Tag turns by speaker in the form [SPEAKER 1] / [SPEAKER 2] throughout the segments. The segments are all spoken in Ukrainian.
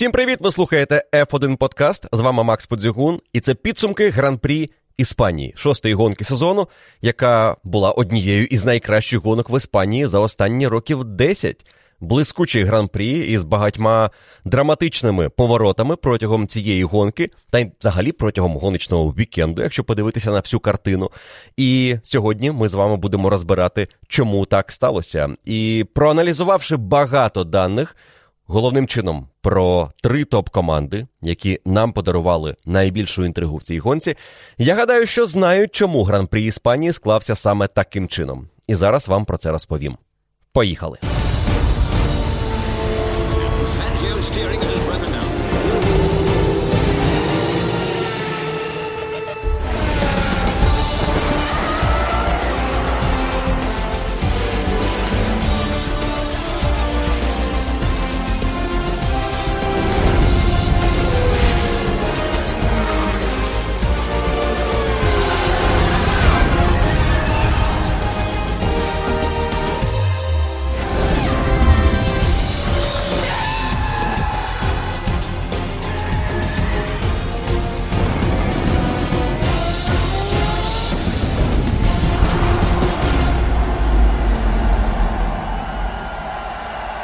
[SPEAKER 1] Всім привіт! Ви слухаєте F1 Подкаст. З вами Макс Подзігун, і це підсумки гран-прі Іспанії, шостої гонки сезону, яка була однією із найкращих гонок в Іспанії за останні років 10. Блискучий гран-прі із багатьма драматичними поворотами протягом цієї гонки, та й взагалі протягом гоночного вікенду, якщо подивитися на всю картину. І сьогодні ми з вами будемо розбирати, чому так сталося. І проаналізувавши багато даних. Головним чином про три топ-команди, які нам подарували найбільшу інтригу в цій гонці. Я гадаю, що знають, чому гран-прі Іспанії склався саме таким чином. І зараз вам про це розповім. Поїхали!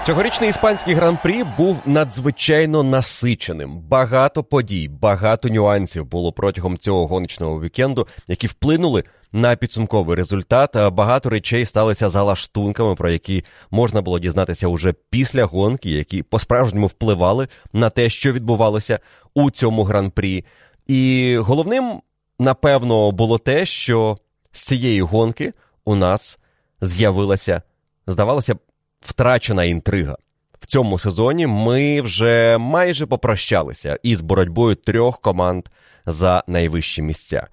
[SPEAKER 1] Цьогорічний іспанський гран-прі був надзвичайно насиченим. Багато подій, багато нюансів було протягом цього гоночного вікенду, які вплинули на підсумковий результат. Багато речей сталися за лаштунками, про які можна було дізнатися уже після гонки, які по-справжньому впливали на те, що відбувалося у цьому гран-прі. І головним, напевно, було те, що з цієї гонки у нас з'явилася, здавалося б, втрачена інтрига. В цьому сезоні ми вже майже попрощалися із боротьбою трьох команд за найвищі місця.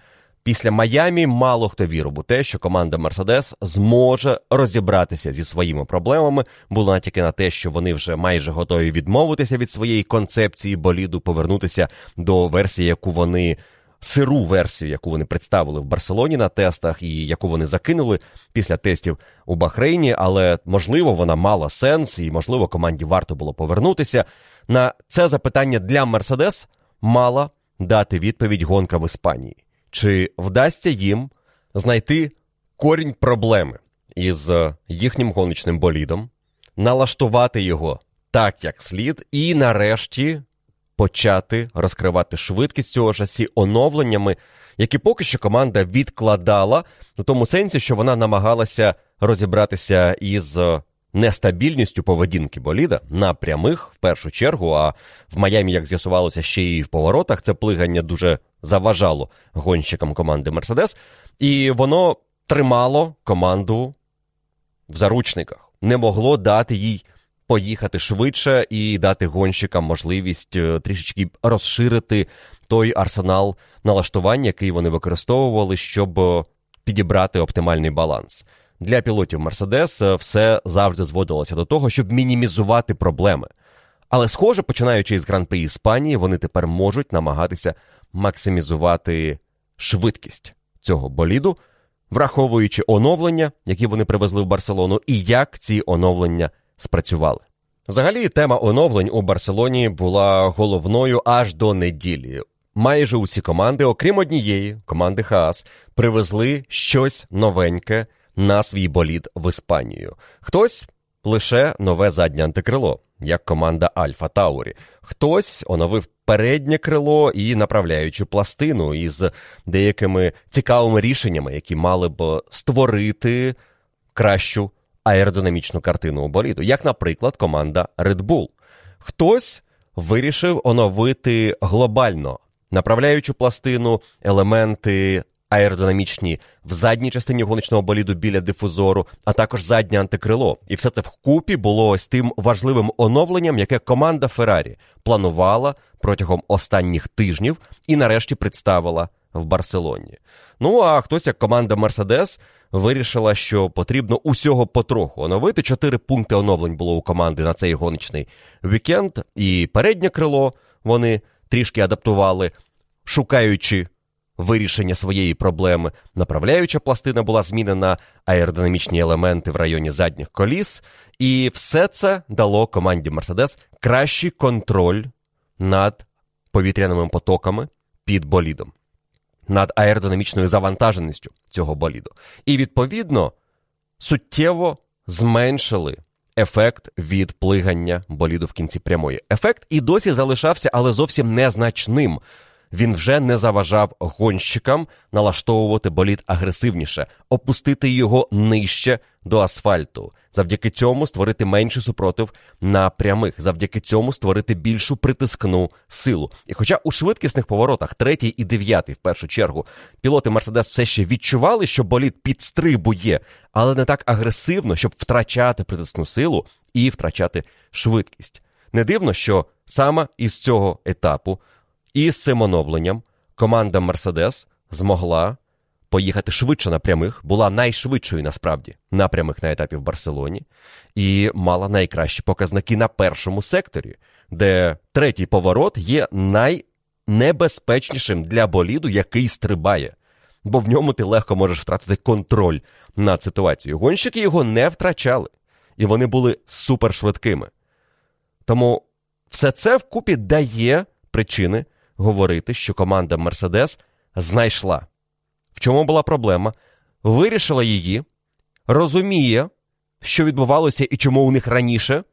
[SPEAKER 1] Після Майамі мало хто вірив у те, що команда Мерседес зможе розібратися зі своїми проблемами. Було натяки на те, що вони вже майже готові відмовитися від своєї концепції боліду, повернутися до версії, яку вони сиру версію, яку вони представили в Барселоні на тестах, і яку вони закинули після тестів у Бахрейні, але можливо вона мала сенс, і можливо команді варто було повернутися. На це запитання для Мерседес мала дати відповідь гонка в Іспанії. Чи вдасться їм знайти корінь проблеми із їхнім гоночним болідом, налаштувати його так, як слід, і нарешті почати розкривати швидкість цього шасі оновленнями, які поки що команда відкладала, у тому сенсі, що вона намагалася розібратися із нестабільністю поведінки боліда на прямих в першу чергу. А в Майамі, як з'ясувалося, ще і в поворотах це плигання дуже заважало гонщикам команди Мерседес, і воно тримало команду в заручниках, не могло дати їй поїхати швидше і дати гонщикам можливість е, трішечки розширити той арсенал налаштування, який вони використовували, щоб е, підібрати оптимальний баланс. Для пілотів Мерседес все завжди зводилося до того, щоб мінімізувати проблеми. Але, схоже, починаючи із гран-при Іспанії, вони тепер можуть намагатися максимізувати швидкість цього боліду, враховуючи оновлення, які вони привезли в Барселону, і як ці оновлення спрацювали. Взагалі, тема оновлень у Барселоні була головною аж до неділі. Майже усі команди, окрім однієї команди Хаас, привезли щось новеньке на свій болід в Іспанію. Хтось лише нове заднє антикрило, як команда Альфа Таурі. Хтось оновив переднє крило і направляючу пластину із деякими цікавими рішеннями, які мали б створити кращу аеродинамічну картину у боліду, як, наприклад, команда Red Bull. Хтось вирішив оновити глобально направляючу пластину, елементи аеродинамічні в задній частині гоночного боліду біля дифузору, а також заднє антикрило. І все це вкупі було ось тим важливим оновленням, яке команда Феррарі планувала протягом останніх тижнів і нарешті представила в Барселоні. Ну а хтось, як команда Мерседес, вирішила, що потрібно усього потроху оновити. Чотири пункти оновлень було у команди на цей гоночний вікенд, і переднє крило вони трішки адаптували, шукаючи. Вирішення своєї проблеми направляюча пластина була змінена, аеродинамічні елементи в районі задніх коліс, і все це дало команді Мерседес кращий контроль над повітряними потоками під болідом, над аеродинамічною завантаженістю цього боліду. І, відповідно, суттєво зменшили ефект від плигання боліду в кінці прямої. Ефект і досі залишався, але зовсім незначним він вже не заважав гонщикам налаштовувати болід агресивніше, опустити його нижче до асфальту, завдяки цьому створити менший супротив на прямих, завдяки цьому створити більшу притискну силу. І хоча у швидкісних поворотах, третій і дев'ятий, в першу чергу, пілоти Мерседес все ще відчували, що болід підстрибує, але не так агресивно, щоб втрачати притискну силу і втрачати швидкість. Не дивно, що саме із цього етапу і з цим оновленням команда Мерседес змогла поїхати швидше на прямих, була найшвидшою насправді на прямих на етапі в Барселоні, і мала найкращі показники на першому секторі, де третій поворот є найнебезпечнішим для боліду, який стрибає. Бо в ньому ти легко можеш втратити контроль над ситуацією. Гонщики його не втрачали, і вони були супершвидкими. Тому все це вкупі дає причини говорити, що команда Мерседес знайшла. В чому була проблема? Вирішила її, розуміє, що відбувалося і чому у них раніше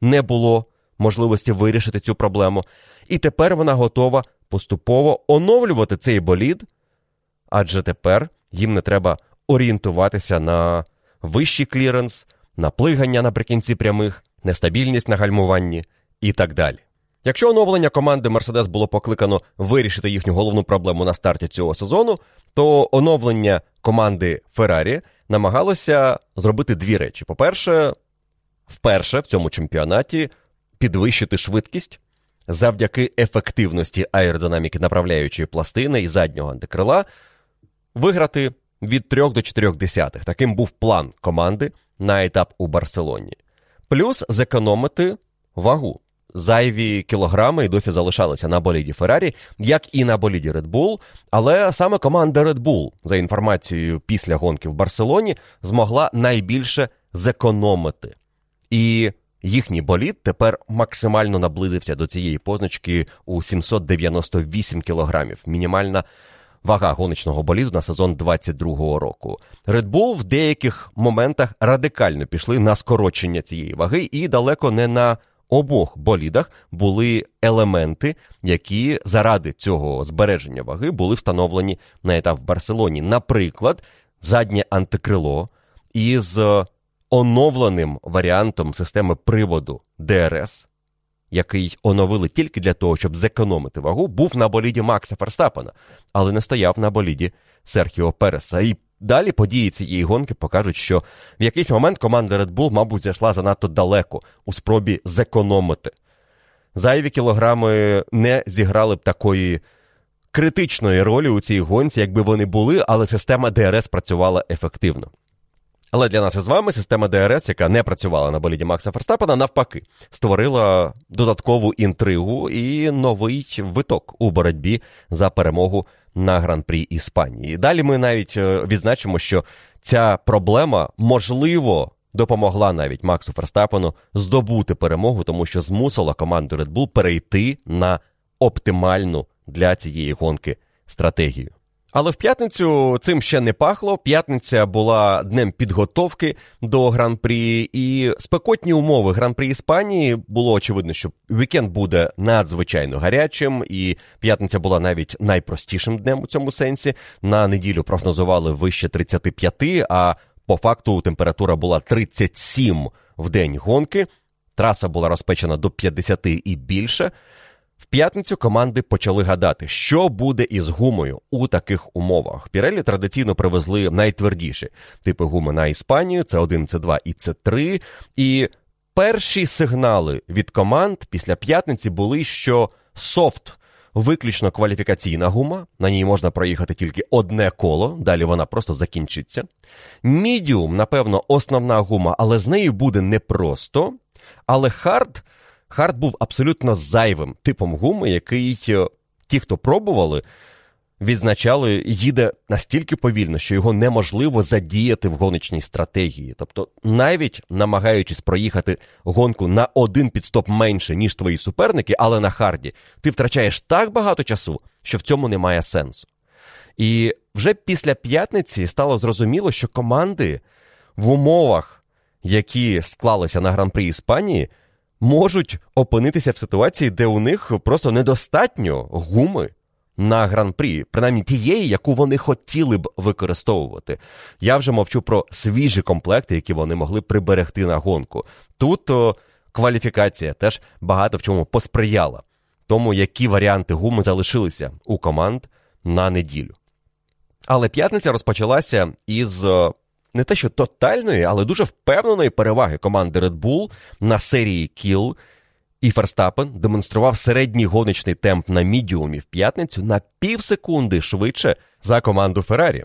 [SPEAKER 1] не було можливості вирішити цю проблему. І тепер вона готова поступово оновлювати цей болід, адже тепер їм не треба орієнтуватися на вищий кліренс, на плигання наприкінці прямих, нестабільність на гальмуванні і так далі. Якщо оновлення команди Мерседес було покликано вирішити їхню головну проблему на старті цього сезону, то оновлення команди Феррарі намагалося зробити дві речі: по-перше, вперше в цьому чемпіонаті підвищити швидкість завдяки ефективності аеродинаміки направляючої пластини і заднього антикрила, виграти від 3 до 4 десятих. Таким був план команди на етап у Барселоні. Плюс зекономити вагу зайві кілограми і досі залишалися на боліді Феррарі, як і на боліді Red Bull. Але саме команда Red Bull, за інформацією після гонки в Барселоні, змогла найбільше зекономити. І їхній болід тепер максимально наблизився до цієї позначки у 798 кілограмів. Мінімальна. Вага гоночного боліду на сезон 22-го року. Red Bull в деяких моментах радикально пішли на скорочення цієї ваги і далеко не на обох болідах були елементи, які заради цього збереження ваги були встановлені на етап в Барселоні. Наприклад, заднє антикрило із оновленим варіантом системи приводу ДРС, який оновили тільки для того, щоб зекономити вагу, був на боліді Макса Ферстапена, але не стояв на боліді Серхіо Переса. І Далі події цієї гонки покажуть, що в якийсь момент команда Red Bull, мабуть, зайшла занадто далеко у спробі зекономити. Зайві кілограми не зіграли б такої критичної ролі у цій гонці, якби вони були, але система ДРС працювала ефективно. Але для нас із вами система ДРС, яка не працювала на боліді Макса Ферстапена, навпаки, створила додаткову інтригу і новий виток у боротьбі за перемогу на гран-прі Іспанії. Далі ми навіть е, відзначимо, що ця проблема можливо допомогла навіть Максу Ферстапену здобути перемогу, тому що змусила команду Red Bull перейти на оптимальну для цієї гонки стратегію. Але в п'ятницю цим ще не пахло. П'ятниця була днем підготовки до гран-прі, і спекотні умови гран-прі Іспанії було очевидно, що вікенд буде надзвичайно гарячим, і п'ятниця була навіть найпростішим днем у цьому сенсі. На неділю прогнозували вище 35, а по факту температура була 37 в день гонки. Траса була розпечена до 50 і більше. В п'ятницю команди почали гадати, що буде із гумою у таких умовах. Пірелі традиційно привезли найтвердіші типи гуми на Іспанію: це 1 це 2 і це 3 І перші сигнали від команд після п'ятниці були, що софт. Виключно кваліфікаційна гума, на ній можна проїхати тільки одне коло, далі вона просто закінчиться. Мідіум, напевно, основна гума, але з нею буде непросто. Але hard Hard був абсолютно зайвим типом гуми, який е, ті, хто пробували, відзначали, їде настільки повільно, що його неможливо задіяти в гоночній стратегії. Тобто, навіть намагаючись проїхати гонку на один піт-стоп менше, ніж твої суперники, але на харді, ти втрачаєш так багато часу, що в цьому немає сенсу. І вже після п'ятниці стало зрозуміло, що команди в умовах, які склалися на гран-при Іспанії, можуть опинитися в ситуації, де у них просто недостатньо гуми на гран-прі, принаймні тієї, яку вони хотіли б використовувати. Я вже мовчу про свіжі комплекти, які вони могли приберегти на гонку. Тут о, кваліфікація теж багато в чому посприяла тому, які варіанти гуми залишилися у команд на неділю. Але п'ятниця розпочалася із не те, що тотальної, але дуже впевненої переваги команди Red Bull на серії кіл. І Ферстапен демонстрував середній гоночний темп на мідіумі в п'ятницю на пів секунди швидше за команду Феррарі.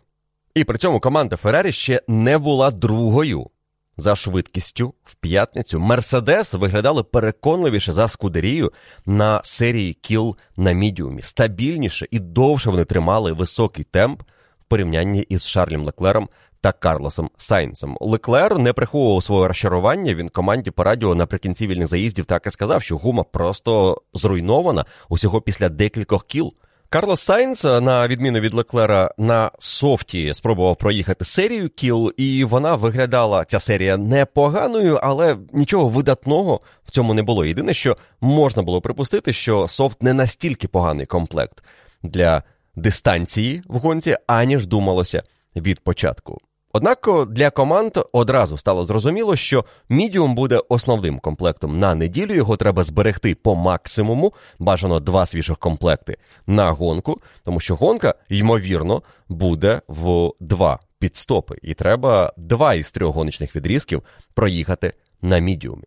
[SPEAKER 1] І при цьому команда Феррарі ще не була другою за швидкістю в п'ятницю. Мерседес виглядали переконливіше за Скудерію на серії кіл на мідіумі. Стабільніше і довше вони тримали високий темп в порівнянні із Шарлем Леклером та Карлосом Сайнсом. Леклер не приховував своє розчарування. Він команді по радіо наприкінці вільних заїздів так і сказав, що гума просто зруйнована усього після декількох кіл. Карлос Сайнс, на відміну від Леклера, на софті спробував проїхати серію кіл, і вона виглядала ця серія непоганою, але нічого видатного в цьому не було. Єдине, що можна було припустити, що soft не настільки поганий комплект для дистанції в гонці, аніж думалося від початку. Однак для команд одразу стало зрозуміло, що мідіум буде основним комплектом на неділю. Його треба зберегти по максимуму. Бажано два свіжих комплекти на гонку, тому що гонка, ймовірно, буде в два підстопи, і треба два із трьох гоночних відрізків проїхати на мідіумі.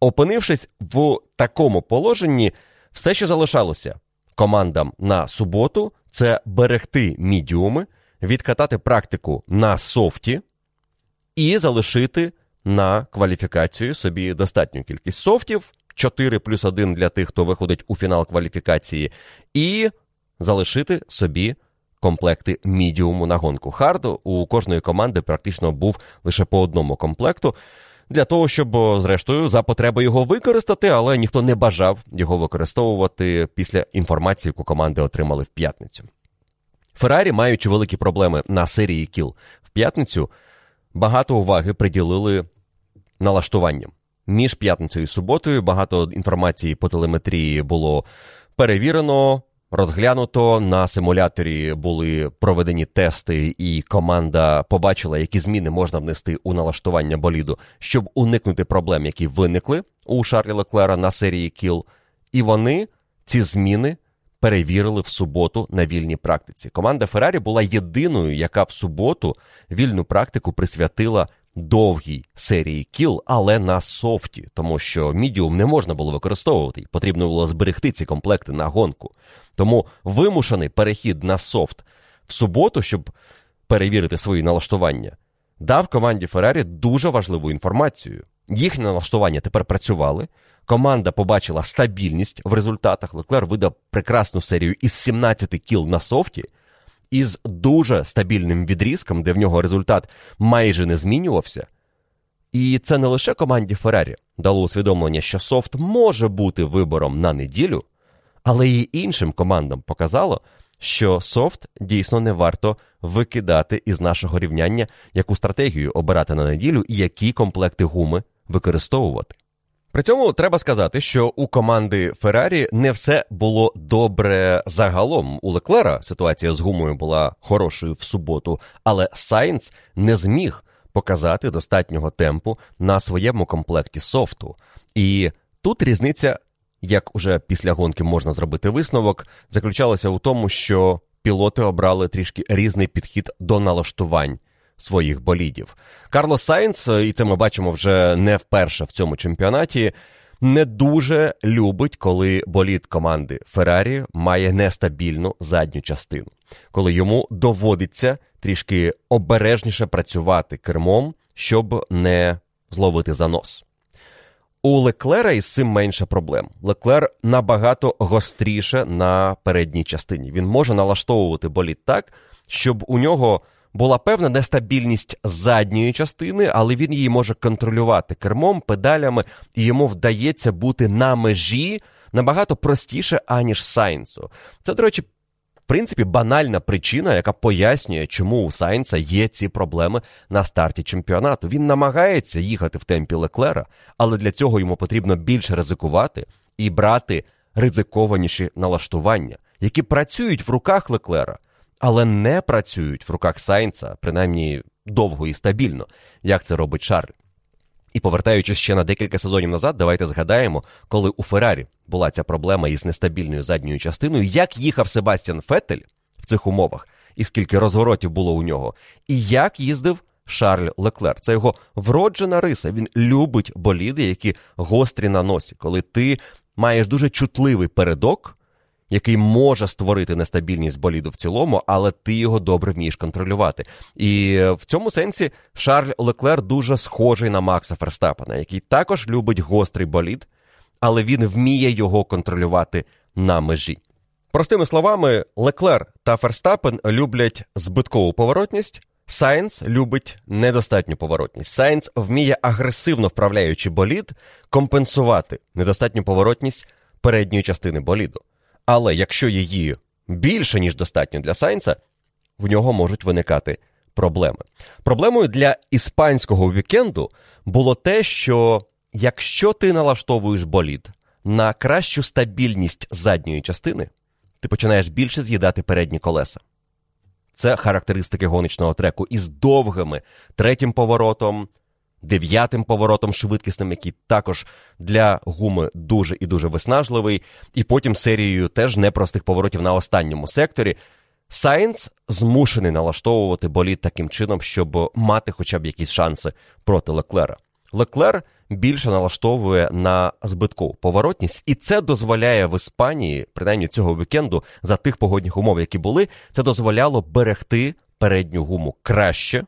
[SPEAKER 1] Опинившись в такому положенні, все, що залишалося командам на суботу, це берегти мідіуми відкатати практику на софті і залишити на кваліфікацію собі достатню кількість софтів, 4 плюс 1 для тих, хто виходить у фінал кваліфікації, і залишити собі комплекти мідіуму на гонку. Харду у кожної команди практично був лише по одному комплекту. Для того, щоб, зрештою, за потреби його використати, але ніхто не бажав його використовувати після інформації, яку команди отримали в п'ятницю. Феррарі, маючи великі проблеми на серії кіл в п'ятницю, багато уваги приділили налаштуванням. Між п'ятницею і суботою багато інформації по телеметрії було перевірено, розглянуто. На симуляторі були проведені тести, і команда побачила, які зміни можна внести у налаштування боліду, щоб уникнути проблем, які виникли у Шарлі Леклера на серії кіл. І вони ці зміни перевірили в суботу на вільній практиці. Команда Феррарі була єдиною, яка в суботу вільну практику присвятила довгій серії кіл, але на софті, тому що мідіум не можна було використовувати, потрібно було зберегти ці комплекти на гонку. Тому вимушений перехід на софт в суботу, щоб перевірити свої налаштування, дав команді Феррарі дуже важливу інформацію. Їхнє налаштування тепер працювали. Команда побачила стабільність в результатах. Леклер видав прекрасну серію із 17 кіл на софті, із дуже стабільним відрізком, де в нього результат майже не змінювався. І це не лише команді Феррарі дало усвідомлення, що софт може бути вибором на неділю, але і іншим командам показало, що софт дійсно не варто викидати із нашого рівняння, яку стратегію обирати на неділю і які комплекти гуми використовувати. При цьому треба сказати, що у команди Феррарі не все було добре загалом. У Леклера ситуація з гумою була хорошою в суботу, але Сайнц не зміг показати достатнього темпу на своєму комплекті софту. І тут різниця, як уже після гонки можна зробити висновок, заключалася у тому, що пілоти обрали трішки різний підхід до налаштувань своїх болідів. Карлос Сайнс, і це ми бачимо вже не вперше в цьому чемпіонаті. Не дуже любить, коли болід команди Феррарі має нестабільну задню частину, коли йому доводиться трішки обережніше працювати кермом, щоб не зловити занос. У Леклера із цим менше проблем. Леклер набагато гостріше на передній частині. Він може налаштовувати болід так, щоб у нього була певна нестабільність задньої частини, але він її може контролювати кермом, педалями, і йому вдається бути на межі набагато простіше, аніж Сайнцу. Це, до речі, в принципі, банальна причина, яка пояснює, чому у Сайнца є ці проблеми на старті чемпіонату. Він намагається їхати в темпі Леклера, але для цього йому потрібно більше ризикувати і брати ризикованіші налаштування, які працюють в руках Леклера, але не працюють в руках Сайнца, принаймні довго і стабільно, як це робить Шарль. І повертаючись ще на декілька сезонів назад, давайте згадаємо, коли у Феррарі була ця проблема із нестабільною задньою частиною, як їхав Себастьян Феттель в цих умовах, і скільки розворотів було у нього, і як їздив Шарль Леклер. Це його вроджена риса. Він любить боліди, які гострі на носі, коли ти маєш дуже чутливий передок який може створити нестабільність боліду в цілому, але ти його добре вмієш контролювати. І в цьому сенсі Шарль Леклер дуже схожий на Макса Ферстапена, який також любить гострий болід, але він вміє його контролювати на межі. Простими словами, Леклер та Ферстапен люблять збиткову поворотність. Сайнс любить недостатню поворотність. Сайнс вміє агресивно вправляючи болід, компенсувати недостатню поворотність передньої частини боліду. Але якщо її більше, ніж достатньо для Сайнца, в нього можуть виникати проблеми. Проблемою для іспанського вікенду було те, що якщо ти налаштовуєш болід на кращу стабільність задньої частини, ти починаєш більше з'їдати передні колеса. Це характеристики гоночного треку із довгими третім поворотом, дев'ятим поворотом швидкісним, який також для гуми дуже і дуже виснажливий, і потім серією теж непростих поворотів на останньому секторі. Сайнц змушений налаштовувати болід таким чином, щоб мати хоча б якісь шанси проти Леклера. Леклер більше налаштовує на збиткову поворотність, і це дозволяє в Іспанії, принаймні цього вікенду, за тих погодних умов, які були, це дозволяло берегти передню гуму краще,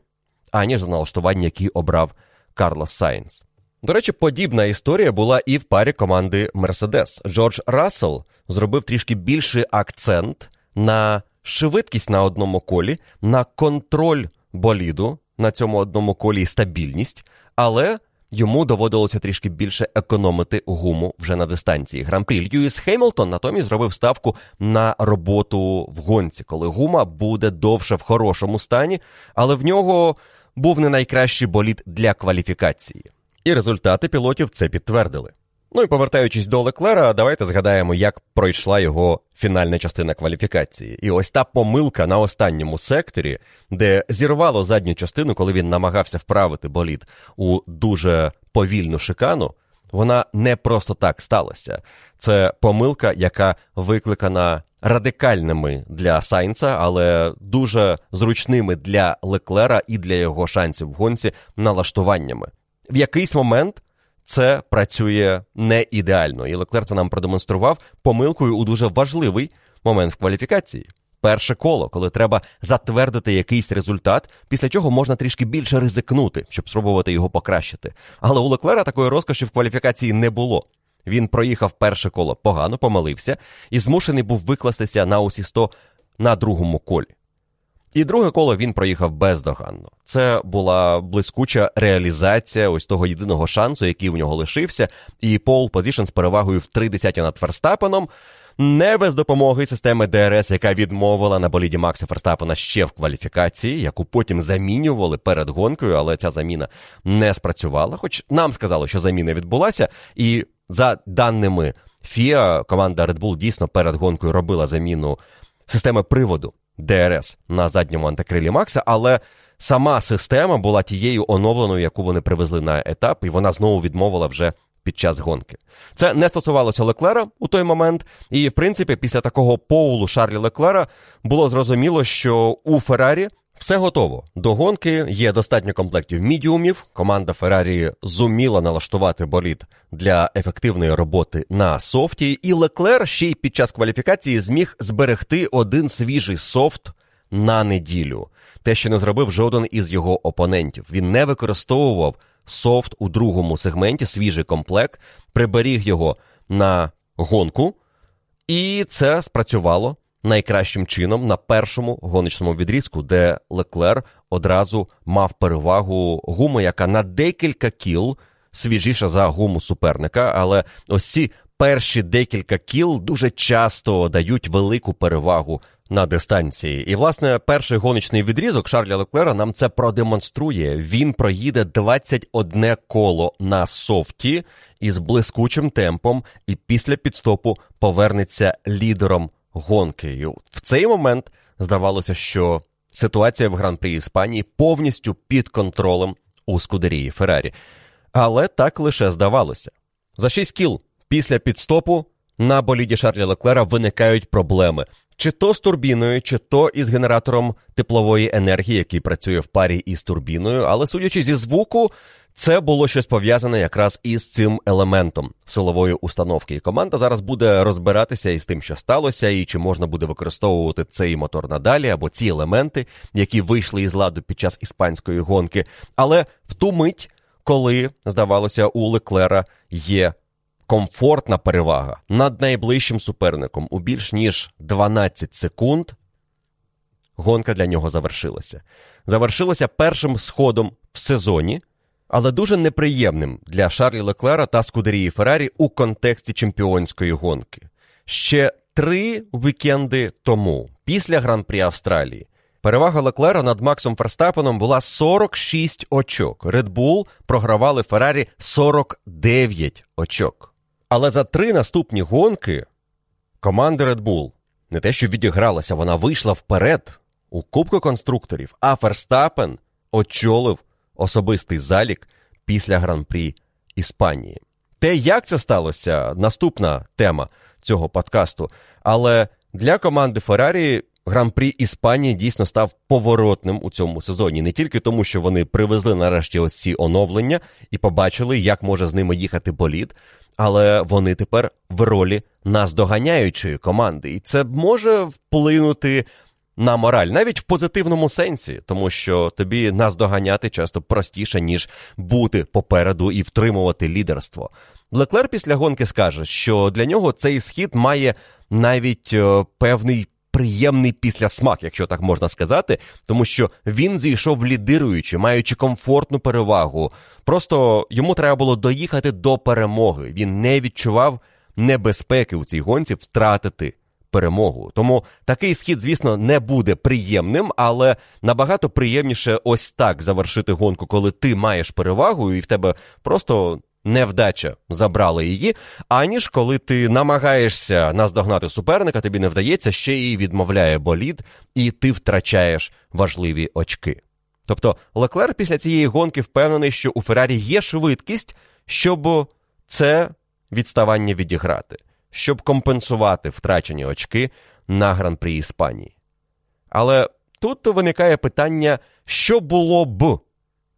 [SPEAKER 1] аніж за налаштування, які обрав Карлос Сайнс. До речі, подібна історія була і в парі команди Мерседес. Джордж Рассел зробив трішки більший акцент на швидкість на одному колі, на контроль боліду на цьому одному колі і стабільність, але йому доводилося трішки більше економити гуму вже на дистанції. Гран-прі Льюіс Хемілтон натомість зробив ставку на роботу в гонці, коли гума буде довше в хорошому стані, але в нього був не найкращий болід для кваліфікації. І результати пілотів це підтвердили. Ну і повертаючись до Леклера, давайте згадаємо, як пройшла його фінальна частина кваліфікації. І ось та помилка на останньому секторі, де зірвало задню частину, коли він намагався вправити болід у дуже повільну шикану, вона не просто так сталася. Це помилка, яка викликана радикальними для Сайнца, але дуже зручними для Леклера і для його шансів в гонці налаштуваннями. В якийсь момент це працює не ідеально, і Леклер це нам продемонстрував помилкою у дуже важливий момент в кваліфікації. Перше коло, коли треба затвердити якийсь результат, після чого можна трішки більше ризикнути, щоб спробувати його покращити. Але у Леклера такої розкоші в кваліфікації не було. Він проїхав перше коло погано, помилився і змушений був викластися на усі 100 на другому колі. І друге коло він проїхав бездоганно. Це була блискуча реалізація ось того єдиного шансу, який у нього лишився, і pole position з перевагою в 3 десяті над Ферстапеном. Не без допомоги системи ДРС, яка відмовила на боліді Макса Ферстапена ще в кваліфікації, яку потім замінювали перед гонкою, але ця заміна не спрацювала. Хоч нам сказали, що заміна відбулася, і за даними FIA, команда Red Bull дійсно перед гонкою робила заміну системи приводу ДРС на задньому антикрилі Макса, але сама система була тією оновленою, яку вони привезли на етап, і вона знову відмовила вже під час гонки. Це не стосувалося Леклера у той момент, і в принципі, після такого поулу Шарля Леклера було зрозуміло, що у Феррарі все готово. До гонки є достатньо комплектів мідіумів. Команда Феррарі зуміла налаштувати болід для ефективної роботи на софті, і Леклер ще й під час кваліфікації зміг зберегти один свіжий soft на неділю. Те, що не зробив жоден із його опонентів. Він не використовував софт у другому сегменті, свіжий комплект, приберіг його на гонку, і це спрацювало найкращим чином на першому гоночному відрізку, де Леклер одразу мав перевагу гуми, яка на декілька кіл свіжіша за гуму суперника. Але ось ці перші декілька кіл дуже часто дають велику перевагу на дистанції. І, власне, перший гоночний відрізок Шарля Леклера нам це продемонструє. Він проїде 21 коло на софті із блискучим темпом, і після підстопу повернеться лідером гонки. І В цей момент здавалося, що ситуація в гран-прі Іспанії повністю під контролем у Скудерії Феррарі. Але так лише здавалося. За 6 кіл після підстопу на боліді Шарля Леклера виникають проблеми. Чи то з турбіною, чи то із генератором теплової енергії, який працює в парі із турбіною, але судячи зі звуку, це було щось пов'язане якраз із цим елементом силової установки. І команда зараз буде розбиратися із тим, що сталося, і чи можна буде використовувати цей мотор надалі, або ці елементи, які вийшли із ладу під час іспанської гонки. Але в ту мить, коли здавалося, у Леклера є комфортна перевага над найближчим суперником у більш ніж 12 секунд. Гонка для нього завершилася. Завершилася першим сходом в сезоні, але дуже неприємним для Шарлі Леклера та Скудерії Феррарі у контексті чемпіонської гонки. Ще три вікенди тому, після гран-прі Австралії, перевага Леклера над Максом Ферстапеном була 46 очок. Red Bull програвали Феррарі 49 очок. Але за три наступні гонки команда Red Bull не те, що відігралася, вона вийшла вперед у Кубку конструкторів, а Ферстапен очолив особистий залік після гран-прі Іспанії. Те, як це сталося, наступна тема цього подкасту. Але для команди Феррарі гран-прі Іспанії дійсно став поворотним у цьому сезоні. Не тільки тому, що вони привезли нарешті ось ці оновлення і побачили, як може з ними їхати болід, але вони тепер в ролі наздоганяючої команди, і це може вплинути на мораль, навіть в позитивному сенсі, тому що тобі наздоганяти часто простіше, ніж бути попереду і втримувати лідерство. Леклер після гонки скаже, що для нього цей схід має навіть е, певний приємний післясмак, якщо так можна сказати, тому що він зійшов лідируючи, маючи комфортну перевагу. Просто йому треба було доїхати до перемоги. Він не відчував небезпеки у цій гонці втратити. Перемогу. Тому такий схід, звісно, не буде приємним, але набагато приємніше ось так завершити гонку, коли ти маєш перевагу, і в тебе просто невдача забрала її, аніж коли ти намагаєшся наздогнати суперника, тобі не вдається, ще й відмовляє болід, і ти втрачаєш важливі очки. Тобто Леклер після цієї гонки впевнений, що у Феррарі є швидкість, щоб це відставання відіграти, щоб компенсувати втрачені очки на гран-прі Іспанії. Але тут виникає питання, що було б,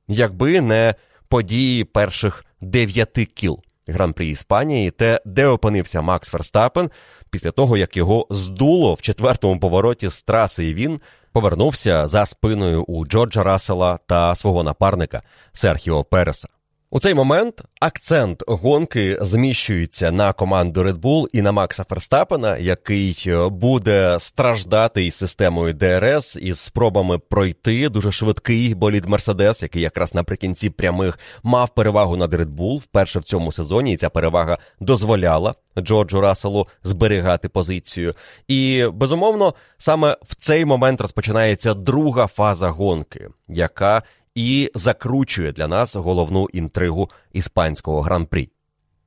[SPEAKER 1] якби не події перших дев'яти кіл гран-прі Іспанії, те, де опинився Макс Ферстапен після того, як його здуло в четвертому повороті з траси, і він повернувся за спиною у Джорджа Рассела та свого напарника Серхіо Переса. У цей момент акцент гонки зміщується на команду Red Bull і на Макса Ферстапена, який е, буде страждати із системою ДРС із спробами пройти дуже швидкий болід Мерседес, який якраз наприкінці прямих мав перевагу над Red Bull вперше в цьому сезоні. І ця перевага дозволяла Джорджу Расселу зберігати позицію. І безумовно, саме в цей момент розпочинається друга фаза гонки, яка і закручує для нас головну інтригу іспанського гран-прі.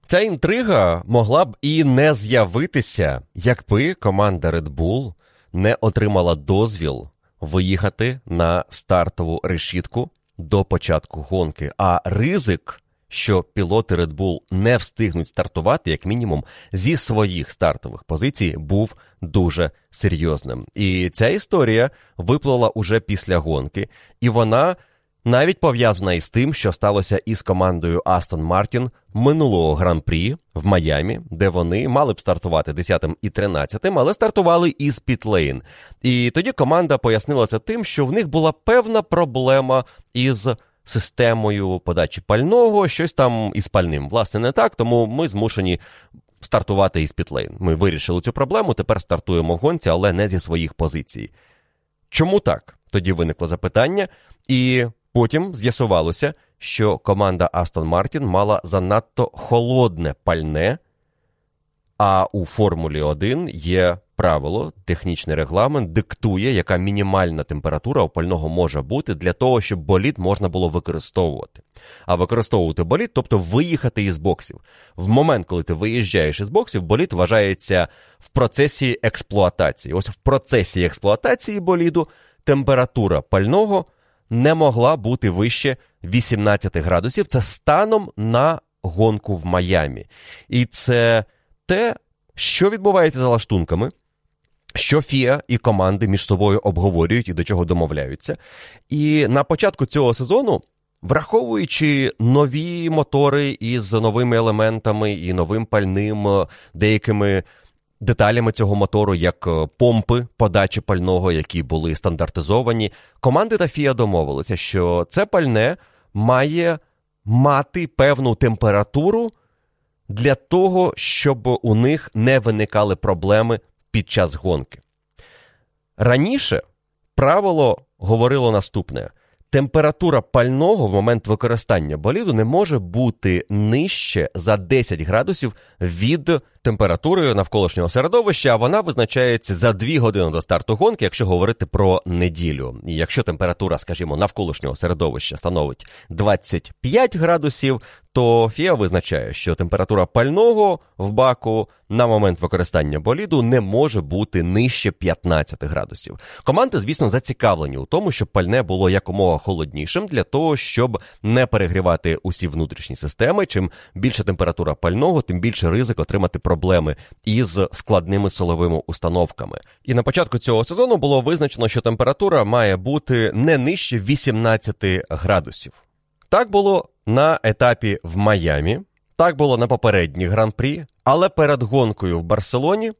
[SPEAKER 1] Ця інтрига могла б і не з'явитися, якби команда Red Bull не отримала дозвіл виїхати на стартову решітку до початку гонки. А ризик, що пілоти Red Bull не встигнуть стартувати, як мінімум, зі своїх стартових позицій, був дуже серйозним. І ця історія виплила уже після гонки, і вона навіть пов'язана із тим, що сталося із командою Астон Мартін минулого гран-прі в Майамі, де вони мали б стартувати 10-м і 13-м, але стартували із Пітлейн. І тоді команда пояснила це тим, що в них була певна проблема із системою подачі пального, щось там із пальним. Власне, не так, тому ми змушені стартувати із пітлейн. Ми вирішили цю проблему, тепер стартуємо в гонці, але не зі своїх позицій. Чому так? Тоді виникло запитання, і потім з'ясувалося, що команда Астон Мартін мала занадто холодне пальне, а у Формулі 1 є правило, технічний регламент диктує, яка мінімальна температура опального може бути для того, щоб болід можна було використовувати. А використовувати болід, тобто виїхати із боксів. В момент, коли ти виїжджаєш із боксів, болід вважається в процесі експлуатації. Ось в процесі експлуатації боліду температура пального не могла бути вище 18 градусів. Це станом на гонку в Майамі. І це те, що відбувається за лаштунками, що Фіа і команди між собою обговорюють і до чого домовляються. І на початку цього сезону, враховуючи нові мотори із новими елементами і новим пальним, деякими деталями цього мотору, як помпи подачі пального, які були стандартизовані, команди та Фіа домовилися, що це пальне має мати певну температуру. Для того, щоб у них не виникали проблеми під час гонки. Раніше правило говорило наступне: температура пального в момент використання боліду не може бути нижче за 10 градусів від температури навколишнього середовища, вона визначається за 2 години до старту гонки, якщо говорити про неділю. І якщо температура, скажімо, навколишнього середовища становить 25 градусів, то ФІА визначає, що температура пального в баку на момент використання боліду не може бути нижче 15 градусів. Команди, звісно, зацікавлені у тому, щоб пальне було якомога холоднішим для того, щоб не перегрівати усі внутрішні системи. Чим більша температура пального, тим більше ризик отримати проблеми із складними силовими установками. І на початку цього сезону було визначено, що температура має бути не нижче 18 градусів. Так було на етапі в Майамі, так було на попередній гран-прі, але перед гонкою в Барселоні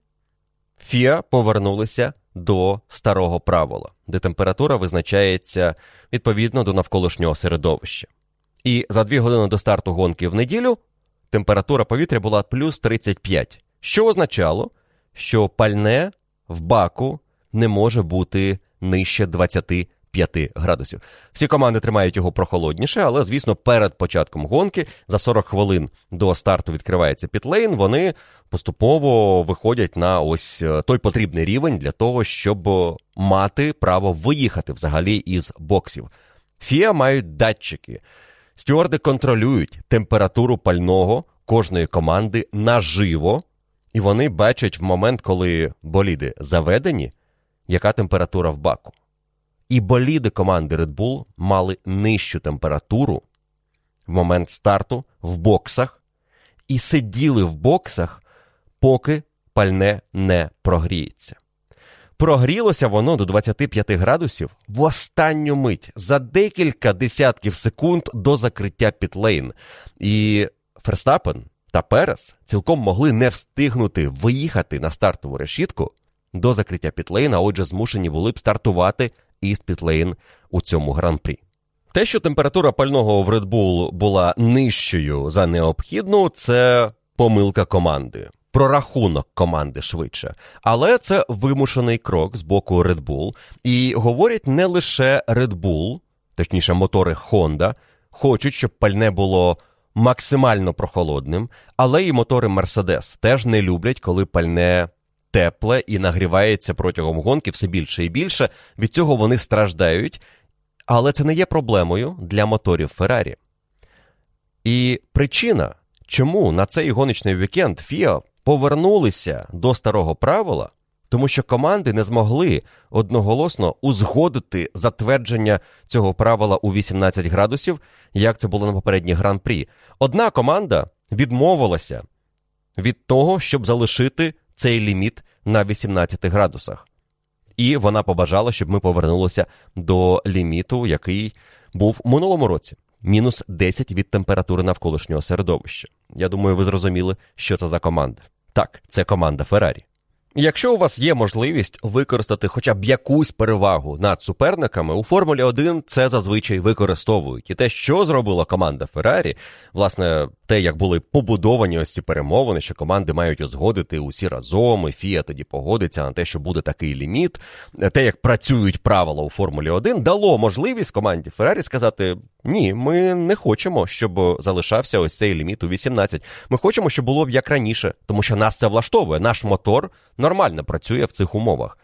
[SPEAKER 1] Фіа повернулися до старого правила, де температура визначається відповідно до навколишнього середовища. І за дві години до старту гонки в неділю температура повітря була плюс 35, що означало, що пальне в баку не може бути нижче 25 градусів. Всі команди тримають його прохолодніше, але, звісно, перед початком гонки за 40 хвилин до старту відкривається пітлейн, вони поступово виходять на ось е, той потрібний рівень для того, щоб мати право виїхати взагалі із боксів. Фіа мають датчики. Стюарди контролюють температуру пального кожної команди наживо, і вони бачать в момент, коли боліди заведені, яка температура в баку. І боліди команди Red Bull мали нижчу температуру в момент старту в боксах і сиділи в боксах, поки пальне не прогріється. Прогрілося воно до 25 градусів в останню мить за декілька десятків секунд до закриття пітлейн. І Ферстапен та Перес цілком могли не встигнути виїхати на стартову решітку до закриття пітлейна, отже, змушені були б стартувати із пітлейн у цьому гран-прі. Те, що температура пального в Red Bull була нижчою за необхідну, це помилка команди прорахунок команди швидше. Але це вимушений крок з боку Red Bull. І говорять не лише Red Bull, точніше, мотори Honda, хочуть, щоб пальне було максимально прохолодним, але і мотори Mercedes теж не люблять, коли пальне. Тепле і нагрівається протягом гонки все більше і більше. Від цього вони страждають, але це не є проблемою для моторів Феррарі. І причина, чому на цей гоночний вікенд FIA повернулися до старого правила, тому що команди не змогли одноголосно узгодити затвердження цього правила у 18 градусів, як це було на попередній гран-прі. Одна команда відмовилася від того, щоб залишити цей ліміт на 18 градусах. І вона побажала, щоб ми повернулися до ліміту, який був у минулому році мінус 10 від температури навколишнього середовища. Я думаю, ви зрозуміли, що це за команда. Так, це команда Феррарі. Якщо у вас є можливість використати хоча б якусь перевагу над суперниками, у Формулі 1 це зазвичай використовують. І те, що зробила команда Феррарі, власне, те, як були побудовані ось ці перемовини, що команди мають узгодити усі разом, і Фія тоді погодиться на те, що буде такий ліміт, те, як працюють правила у Формулі 1, дало можливість команді Феррарі сказати: ні, ми не хочемо, щоб залишався ось цей ліміт у 18. Ми хочемо, щоб було б як раніше, тому що нас це влаштовує. Наш мотор нормально працює в цих умовах.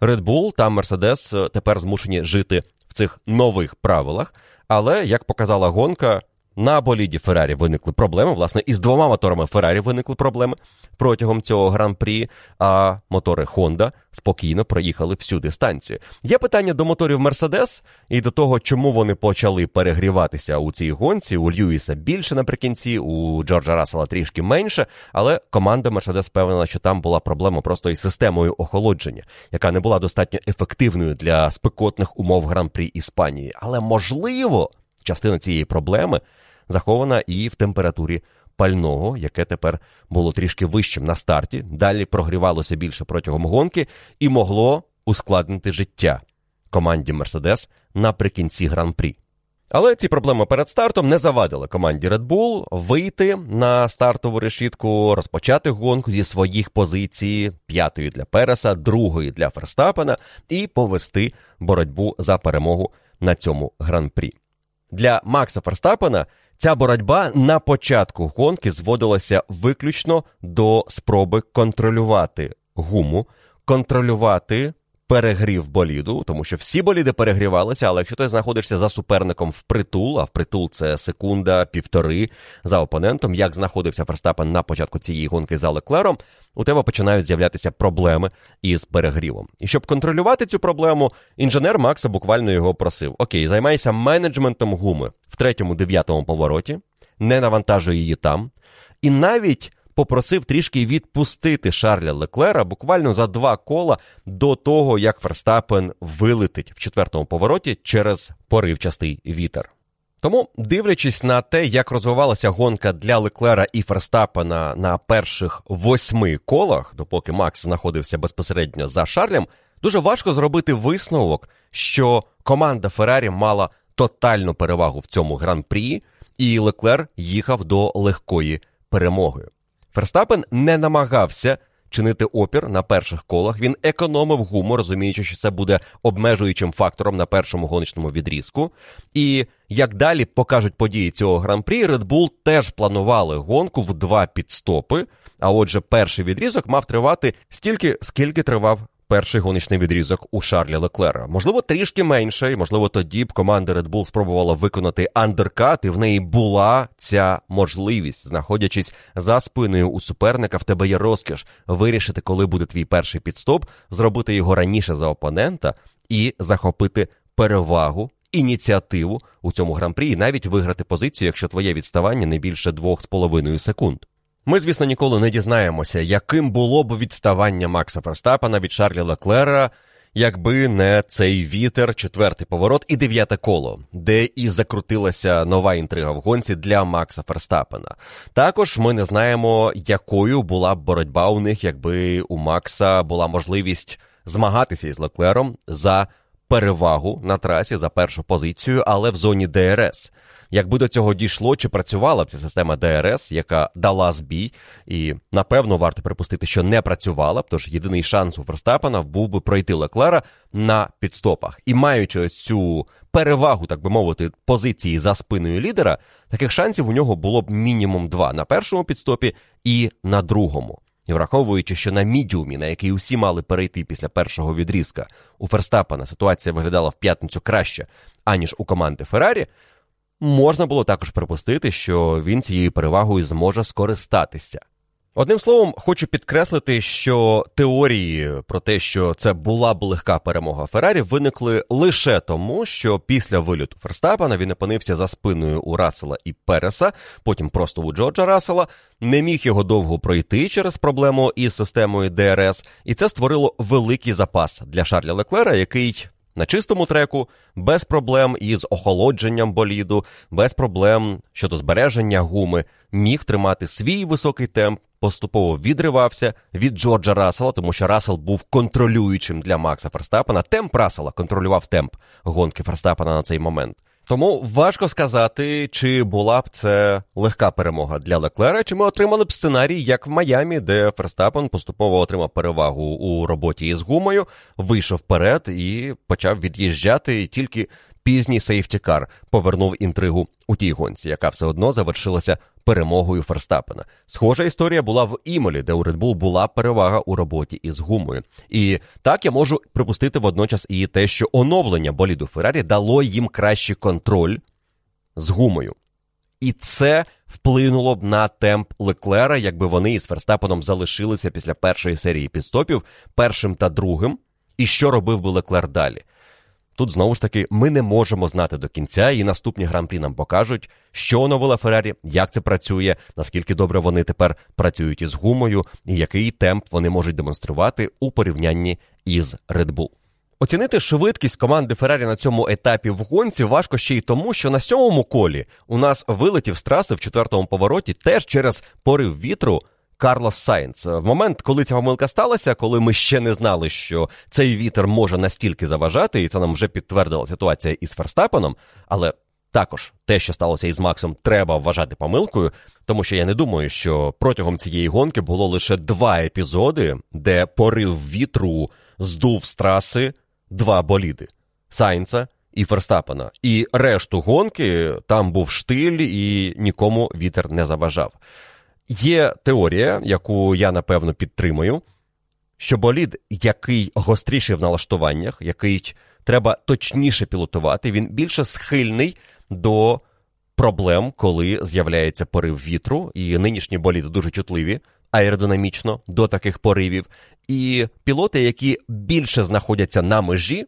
[SPEAKER 1] Red Bull та Mercedes тепер змушені жити в цих нових правилах, але як показала гонка, на боліді Феррарі виникли проблеми. Власне, із двома моторами Феррарі виникли проблеми протягом цього гран-прі, а мотори Honda спокійно проїхали всю дистанцію. Є питання до моторів Mercedes і до того, чому вони почали перегріватися у цій гонці. У Льюіса більше наприкінці, у Джорджа Рассела трішки менше, але команда Mercedes впевнена, що там була проблема просто із системою охолодження, яка не була достатньо ефективною для спекотних умов гран-прі Іспанії. Але можливо, частина цієї проблеми захована і в температурі пального, яке тепер було трішки вищим на старті, далі прогрівалося більше протягом гонки і могло ускладнити життя команді Мерседес наприкінці гран-прі. Але ці проблеми перед стартом не завадили команді Red Bull вийти на стартову решітку, розпочати гонку зі своїх позицій, п'ятої для Переса, другої для Ферстапена, і повести боротьбу за перемогу на цьому гран-прі. Для Макса Ферстапена Ця боротьба на початку гонки зводилася виключно до спроби контролювати гуму, контролювати перегрів боліду, тому що всі боліди перегрівалися, але якщо ти знаходишся за суперником в притул, а в притул це секунда, півтори за опонентом, як знаходився Ферстапен на початку цієї гонки за Леклером, у тебе починають з'являтися проблеми із перегрівом. І щоб контролювати цю проблему, інженер Макса буквально його просив: Окей, займайся менеджментом гуми в третьому дев'ятому повороті, не навантажуй її там. І навіть попросив трішки відпустити Шарля Леклера буквально за два кола до того, як Ферстапен вилетить в четвертому повороті через поривчастий вітер. Тому, дивлячись на те, як розвивалася гонка для Леклера і Ферстапена на перших восьми колах, допоки Макс знаходився безпосередньо за Шарлем, дуже важко зробити висновок, що команда Феррарі мала тотальну перевагу в цьому гран-прі, і Леклер їхав до легкої перемоги. Ферстапен не намагався чинити опір на перших колах. Він економив гумор, розуміючи, що це буде обмежуючим фактором на першому гоночному відрізку. І як далі покажуть події цього гран-прі, Red Bull теж планували гонку в два підстопи. А отже, перший відрізок мав тривати стільки, скільки тривав перший гоночний відрізок у Шарлі Леклера. Можливо, трішки менше, і можливо, тоді б команда Red Bull спробувала виконати андеркат, і в неї була ця можливість, знаходячись за спиною у суперника, в тебе є розкіш вирішити, коли буде твій перший підстоп, зробити його раніше за опонента і захопити перевагу. Ініціативу у цьому гран-прі і навіть виграти позицію, якщо твоє відставання не більше 2,5 секунд. Ми, звісно, ніколи не дізнаємося, яким було б відставання Макса Ферстапена від Шарлі Леклера, якби не цей вітер, четвертий поворот і дев'яте коло, де і закрутилася нова інтрига в гонці для Макса Ферстапена. Також ми не знаємо, якою була б боротьба у них, якби у Макса була можливість змагатися із Леклером за перевагу на трасі за першу позицію, але в зоні ДРС. Якби до цього дійшло, чи працювала б ця система ДРС, яка дала збій, і напевно варто припустити, що не працювала б, тож єдиний шанс у Ферстапена був би пройти Леклера на підстопах. І маючи ось цю перевагу, так би мовити, позиції за спиною лідера, таких шансів у нього було б мінімум два на першому підстопі і на другому. І враховуючи, що на мідіумі, на який усі мали перейти після першого відрізка, у Ферстапена ситуація виглядала в п'ятницю краще, аніж у команди Феррарі, можна було також припустити, що він цією перевагою зможе скористатися. Одним словом, хочу підкреслити, що теорії про те, що це була б легка перемога Феррарі, виникли лише тому, що після виліту Ферстапена він опинився за спиною у Рассела і Переса, потім просто у Джорджа Рассела, не міг його довго пройти через проблему із системою ДРС, і це створило великий запас для Шарля Леклера, який на чистому треку, без проблем із охолодженням боліду, без проблем щодо збереження гуми, міг тримати свій високий темп поступово відривався від Джорджа Рассела, тому що Рассел був контролюючим для Макса Ферстапена. Темп Рассела контролював темп гонки Ферстапена на цей момент. Тому важко сказати, чи була б це легка перемога для Леклера, чи ми отримали б сценарій, як в Майамі, де Ферстапен поступово отримав перевагу у роботі із гумою, вийшов вперед і почав від'їжджати тільки пізній сейфтікар повернув інтригу у тій гонці, яка все одно завершилася перемогою Ферстапена. Схожа історія була в Імолі, де у Red Bull була перевага у роботі із гумою. І так я можу припустити водночас і те, що оновлення боліду Феррарі дало їм кращий контроль з гумою. І це вплинуло б на темп Леклера, якби вони із Ферстапеном залишилися після першої серії підстопів першим та другим. І що робив би Леклер далі? Тут знову ж таки ми не можемо знати до кінця, і наступні гран-прі нам покажуть, що оновила Феррарі, як це працює, наскільки добре вони тепер працюють із гумою, і який темп вони можуть демонструвати у порівнянні із Red Bull. Оцінити швидкість команди Феррарі на цьому етапі в гонці важко ще й тому, що на сьомому колі у нас вилетів з траси в четвертому повороті теж через порив вітру Карлос Сайнц. В момент, коли ця помилка сталася, коли ми ще не знали, що цей вітер може настільки заважати, і це нам вже підтвердила ситуація із Ферстапеном, але також те, що сталося із Максом, треба вважати помилкою, тому що я не думаю, що протягом цієї гонки було лише два епізоди, де порив вітру здув з траси два боліди Сайнца і Ферстапена. І решту гонки там був штиль, і нікому вітер не заважав. Є теорія, яку я напевно підтримую, що болід, який гостріший в налаштуваннях, який треба точніше пілотувати, він більше схильний до проблем, коли з'являється порив вітру, і нинішні боліди дуже чутливі аеродинамічно до таких поривів. І пілоти, які більше знаходяться на межі,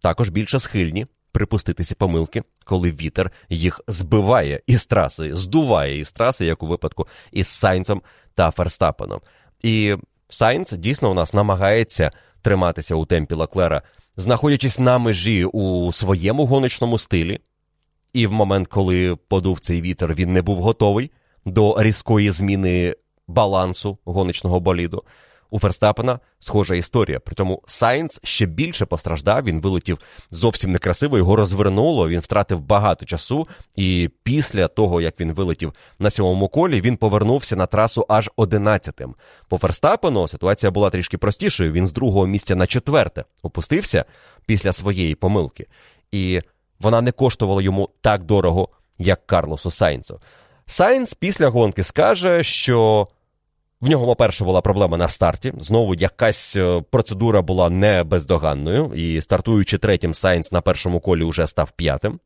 [SPEAKER 1] також більше схильні припуститися помилки, коли вітер їх збиває із траси, здуває із траси, як у випадку із Сайнсом та Ферстапеном. І Сайнс дійсно у нас намагається триматися у темпі Леклера, знаходячись на межі у своєму гоночному стилі. І в момент, коли подув цей вітер, він не був готовий до різкої зміни балансу гоночного боліду. У Ферстапена схожа історія. При цьому Сайнс ще більше постраждав. Він вилетів зовсім некрасиво, його розвернуло. Він втратив багато часу. І після того, як він вилетів на сьомому колі, він повернувся на трасу аж одинадцятим. По Ферстапену ситуація була трішки простішою. Він з другого місця на четверте опустився після своєї помилки, і вона не коштувала йому так дорого, як Карлосу Сайнсу. Сайнс після гонки скаже, що в нього, по-перше, була проблема на старті. Знову якась е, процедура була не бездоганною, і стартуючи третім, Сайнс на першому колі вже став п'ятим.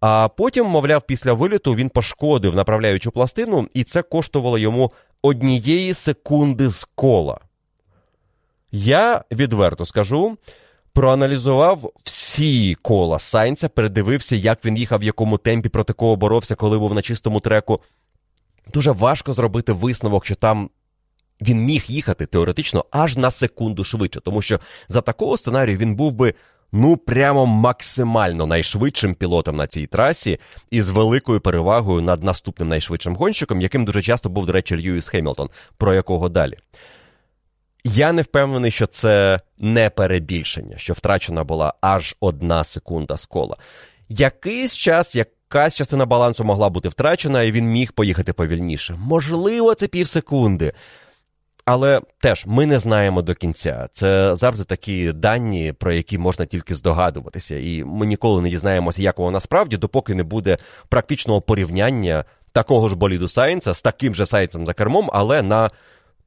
[SPEAKER 1] А потім, мовляв, після виліту він пошкодив направляючу пластину, і це коштувало йому однієї секунди з кола. Я відверто скажу, проаналізував всі кола Сайнца, передивився, як він їхав, в якому темпі проти кого боровся, коли був на чистому треку. Дуже важко зробити висновок, що там він міг їхати теоретично аж на секунду швидше, тому що за такого сценарію він був би ну прямо максимально найшвидшим пілотом на цій трасі і з великою перевагою над наступним найшвидшим гонщиком, яким дуже часто був, до речі, Льюіс Хемілтон, про якого далі. Я не впевнений, що це не перебільшення, що втрачена була аж одна секунда з кола. Якийсь час, якась частина балансу могла бути втрачена, і він міг поїхати повільніше. Можливо, це пів секунди. Але теж ми не знаємо до кінця. Це завжди такі дані, про які можна тільки здогадуватися, і ми ніколи не дізнаємося, як воно насправді, допоки не буде практичного порівняння такого ж боліду Сайнца з таким же Сайнцем за кермом, але на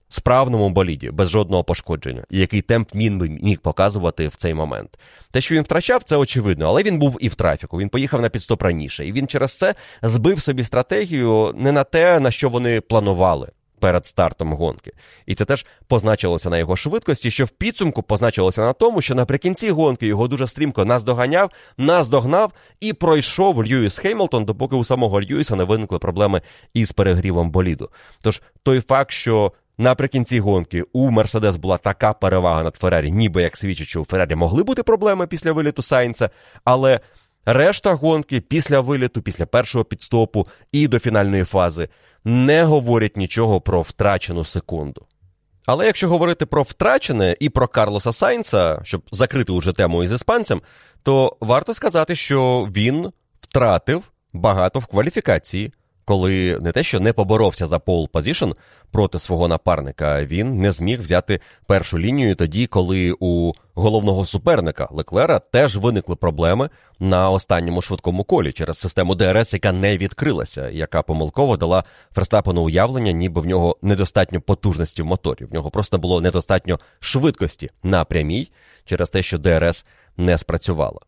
[SPEAKER 1] справному боліді, без жодного пошкодження, який темп він міг показувати в цей момент. Те, що він втрачав, це очевидно, але він був і в трафіку. Він поїхав на підстоп раніше, і він через це збив собі стратегію не на те, на що вони планували перед стартом гонки. І це теж позначилося на його швидкості, що в підсумку позначилося на тому, що наприкінці гонки його дуже стрімко наздоганяв, наздогнав і пройшов Льюіс Хеймлтон, допоки у самого Льюіса не виникли проблеми із перегрівом боліду. Тож той факт, що Наприкінці гонки у Мерседес була така перевага над Феррарі, ніби як свідчить, що у Феррарі могли бути проблеми після виліту Сайнца, але решта гонки після виліту, після першого підстопу і до фінальної фази не говорять нічого про втрачену секунду. Але якщо говорити про втрачене і про Карлоса Сайнца, щоб закрити уже тему із іспанцем, то варто сказати, що він втратив багато в кваліфікації, коли не те, що не поборовся за pole position проти свого напарника, він не зміг взяти першу лінію тоді, коли у головного суперника Леклера теж виникли проблеми на останньому швидкому колі через систему ДРС, яка не відкрилася, яка помилково дала Ферстапену уявлення, ніби в нього недостатньо потужності в моторі. В нього просто було недостатньо швидкості на прямій через те, що ДРС не спрацювала.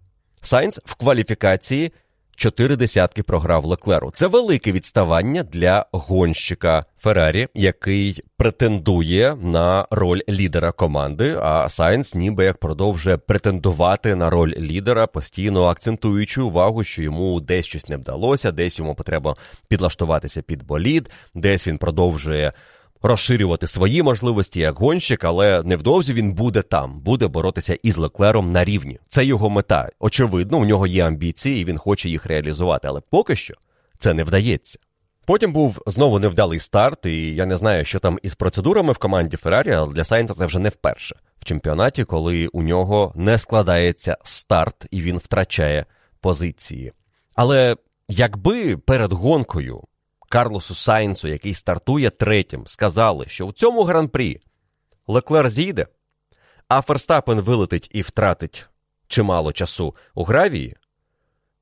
[SPEAKER 1] Сайнс в кваліфікації чотири десятки програв Леклеру. Це велике відставання для гонщика Феррарі, який претендує на роль лідера команди. А Сайнс ніби як продовжує претендувати на роль лідера, постійно акцентуючи увагу, що йому десь щось не вдалося, десь йому потрібно підлаштуватися під болід, десь він продовжує розширювати свої можливості як гонщик, але невдовзі він буде там, буде боротися із Леклером на рівні. Це його мета. Очевидно, у нього є амбіції, і він хоче їх реалізувати, але поки що це не вдається. Потім був знову невдалий старт, і я не знаю, що там із процедурами в команді Феррарі, але для Сайнта це вже не вперше в чемпіонаті, коли у нього не складається старт і він втрачає позиції. Але якби перед гонкою Карлосу Сайнсу, який стартує третім, сказали, що у цьому гран-прі Леклер зійде, а Ферстапен вилетить і втратить чимало часу у гравії,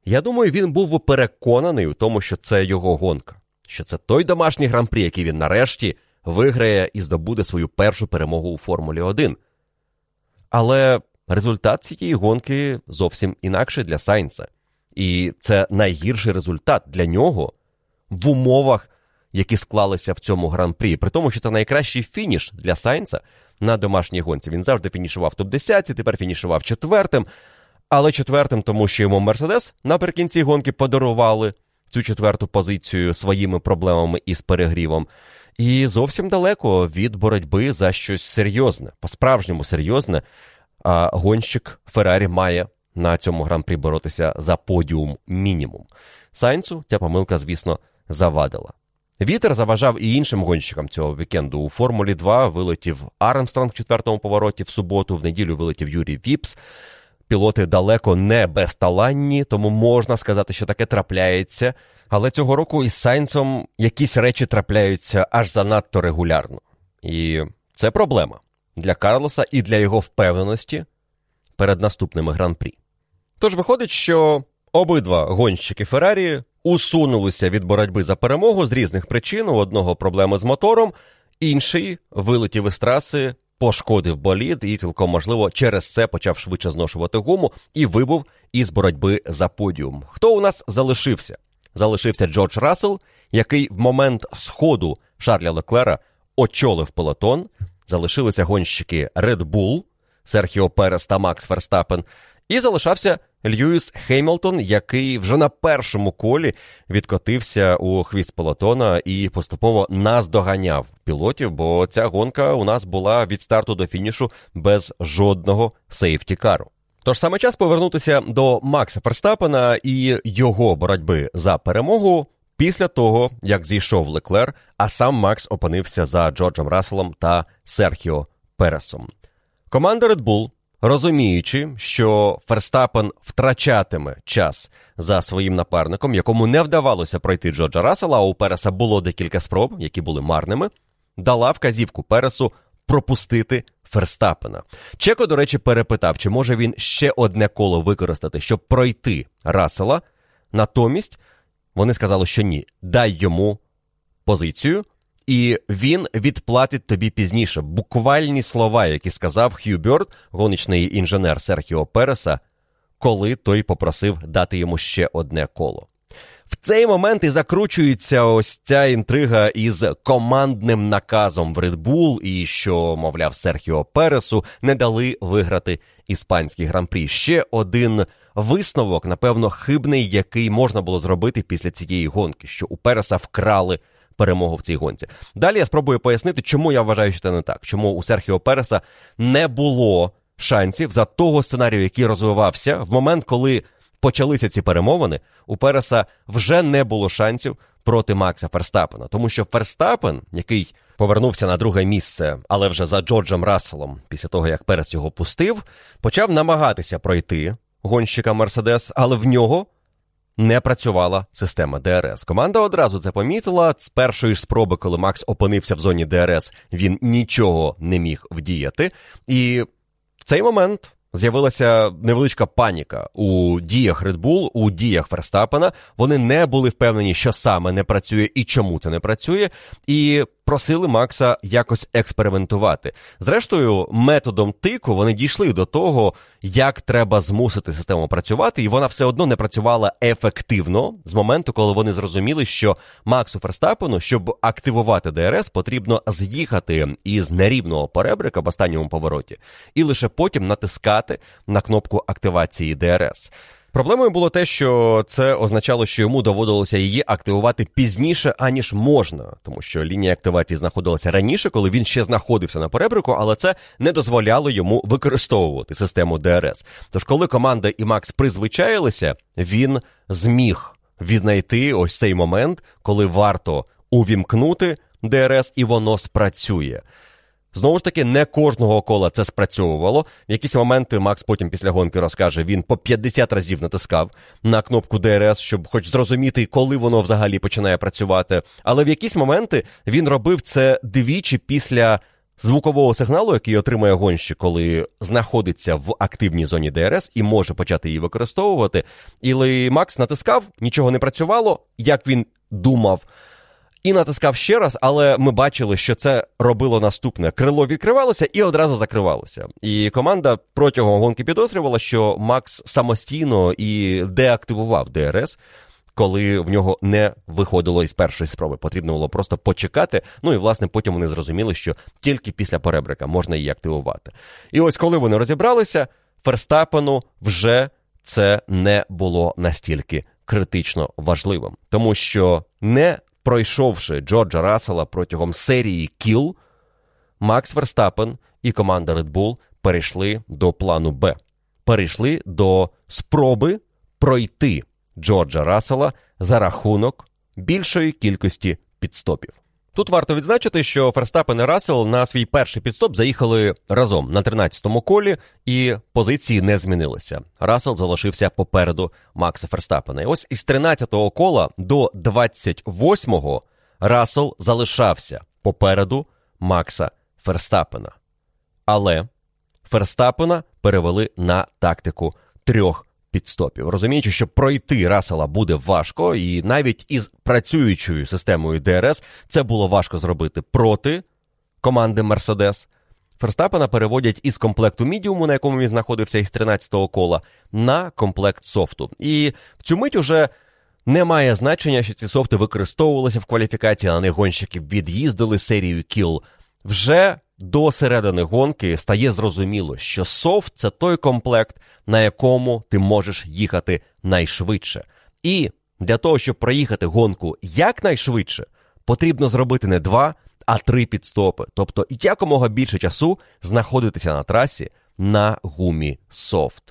[SPEAKER 1] я думаю, він був би переконаний у тому, що це його гонка, що це той домашній гран-прі, який він нарешті виграє і здобуде свою першу перемогу у Формулі 1. Але результат цієї гонки зовсім інакший для Сайнса. І це найгірший результат для нього в умовах, які склалися в цьому гран-прі. При тому, що це найкращий фініш для Сайнца на домашній гонці. Він завжди фінішував топ-10, тепер фінішував четвертим. Але четвертим, тому що йому Мерседес наприкінці гонки подарували цю четверту позицію своїми проблемами із перегрівом. І зовсім далеко від боротьби за щось серйозне, по-справжньому серйозне. А гонщик Феррарі має на цьому гран-прі боротися за подіум мінімум. Сайнцу ця помилка, звісно, завадила. Вітер заважав і іншим гонщикам цього вікенду. У Формулі 2 вилетів Армстронг в четвертому повороті в суботу, в неділю вилетів Юрій Віпс. Пілоти далеко не безталанні, тому можна сказати, що таке трапляється. Але цього року із Сайнцем якісь речі трапляються аж занадто регулярно. І це проблема для Карлоса і для його впевненості перед наступними гран-прі. Тож виходить, що обидва гонщики Феррарі усунулися від боротьби за перемогу з різних причин. У одного проблеми з мотором, інший вилетів із траси, пошкодив болід і цілком можливо через це почав швидше зношувати гуму і вибув із боротьби за подіум. Хто у нас залишився? Залишився Джордж Рассел, який в момент сходу Шарля Леклера очолив пелотон. Залишилися гонщики Red Bull, Серхіо Перес та Макс Ферстапен, і залишався Льюіс Хеймлтон, який вже на першому колі відкотився у хвіст пелотона і поступово наздоганяв пілотів, бо ця гонка у нас була від старту до фінішу без жодного safety car у. Тож саме час повернутися до Макса Ферстапена і його боротьби за перемогу після того, як зійшов Леклер, а сам Макс опинився за Джорджем Расселом та Серхіо Пересом. Команда Red Bull розуміючи, що Ферстапен втрачатиме час за своїм напарником, якому не вдавалося пройти Джорджа Рассела, а у Переса було декілька спроб, які були марними, дала вказівку Пересу пропустити Ферстапена. Чеко, до речі, перепитав, чи може він ще одне коло використати, щоб пройти Рассела. Натомість вони сказали, що ні, дай йому позицію і він відплатить тобі пізніше. Буквальні слова, які сказав Хью Бьорд, гоночний інженер Серхіо Переса, коли той попросив дати йому ще одне коло. В цей момент і закручується ось ця інтрига із командним наказом в Red Bull і що, мовляв, Серхіо Пересу не дали виграти іспанський гран-прі. Ще один висновок, напевно, хибний, який можна було зробити після цієї гонки, що у Переса вкрали перемогу в цій гонці. Далі я спробую пояснити, чому я вважаю, що це не так. Чому у Серхіо Переса не було шансів за того сценарію, який розвивався в момент, коли почалися ці перемовини. У Переса вже не було шансів проти Макса Ферстапена, тому що Ферстапен, який повернувся на друге місце, але вже за Джорджем Расселом, після того як Перес його пустив, почав намагатися пройти гонщика Мерседес, але в нього. Не працювала система ДРС. Команда одразу це помітила. З першої ж спроби, коли Макс опинився в зоні ДРС, він нічого не міг вдіяти. І в цей момент з'явилася невеличка паніка у діях Red Bull, у діях Ферстапена. Вони не були впевнені, що саме не працює і чому це не працює. І просили Макса якось експериментувати. Зрештою, методом тику вони дійшли до того, як треба змусити систему працювати, і вона все одно не працювала ефективно з моменту, коли вони зрозуміли, що Максу Ферстапену, щоб активувати ДРС, потрібно з'їхати із нерівного поребрика в останньому повороті, і лише потім натискати на кнопку активації ДРС. Проблемою було те, що це означало, що йому доводилося її активувати пізніше, аніж можна, тому що лінія активації знаходилася раніше, коли він ще знаходився на перебрику, але це не дозволяло йому використовувати систему ДРС. Тож, коли команда і Макс призвичаїлися, він зміг віднайти ось цей момент, коли варто увімкнути ДРС, і воно спрацює. Знову ж таки, не кожного кола це спрацьовувало. В якісь моменти Макс потім після гонки розкаже, він по 50 разів натискав на кнопку ДРС, щоб хоч зрозуміти, коли воно взагалі починає працювати. Але в якісь моменти він робив це двічі після звукового сигналу, який отримує гонщик, коли знаходиться в активній зоні ДРС і може почати її використовувати. І Макс натискав, нічого не працювало, як він думав і натискав ще раз, але ми бачили, що це робило наступне: крило відкривалося і одразу закривалося. І команда протягом гонки підозрювала, що Макс самостійно і деактивував ДРС. Коли в нього не виходило із першої спроби, потрібно було просто почекати. Ну і власне потім вони зрозуміли, що тільки після поребрика можна її активувати. І ось коли вони розібралися, Ферстапену вже це не було настільки критично важливим, тому що не пройшовши Джорджа Рассела протягом серії кіл, Макс Верстапен і команда Red Bull перейшли до плану Б. Перейшли до спроби пройти Джорджа Рассела за рахунок більшої кількості підстопів. Тут варто відзначити, що Ферстапен і Рассел на свій перший підстоп заїхали разом на 13-му колі, і позиції не змінилися. Рассел залишився попереду Макса Ферстапена. І ось із 13-го кола до 28-го Рассел залишався попереду Макса Ферстапена. Але Ферстапена перевели на тактику трьох підстопів. Розуміючи, що пройти Расела буде важко, і навіть із працюючою системою ДРС це було важко зробити проти команди Мерседес. Ферстапена переводять із комплекту мідіуму, на якому він знаходився із 13-го кола, на комплект софту. І в цю мить уже немає значення, що ці софти використовувалися в кваліфікації, на них гонщики від'їздили серію кіл. Вже до середини гонки стає зрозуміло, що софт це той комплект, на якому ти можеш їхати найшвидше. І для того, щоб проїхати гонку якнайшвидше, потрібно зробити не два, а три підстопи. Тобто якомога більше часу знаходитися на трасі на гумі софт.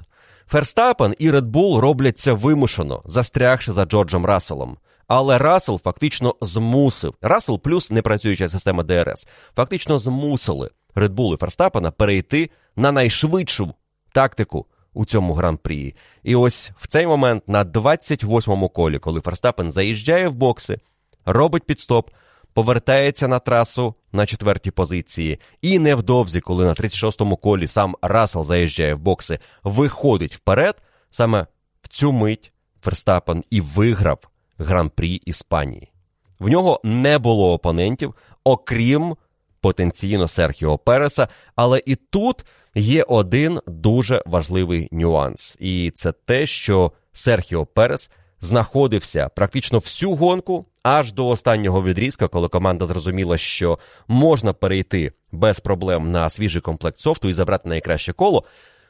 [SPEAKER 1] Ферстапен і Bull роблять це вимушено, застрягши за Джорджем Расселом. Але Рассел фактично змусив. Рассел плюс непрацююча система ДРС. Фактично змусили Bull і Ферстапена перейти на найшвидшу тактику у цьому гран-прі. І ось в цей момент на 28-му колі, коли Ферстапен заїжджає в бокси, робить підстоп, повертається на трасу на четвертій позиції. І невдовзі, коли на 36-му колі сам Рассел заїжджає в бокси, виходить вперед, саме в цю мить Ферстапен і виграв гран-прі Іспанії. В нього не було опонентів, окрім потенційно Серхіо Переса. Але і тут є один дуже важливий нюанс, і це те, що Серхіо Перес знаходився практично всю гонку аж до останнього відрізка, коли команда зрозуміла, що можна перейти без проблем на свіжий комплект софту і забрати найкраще коло.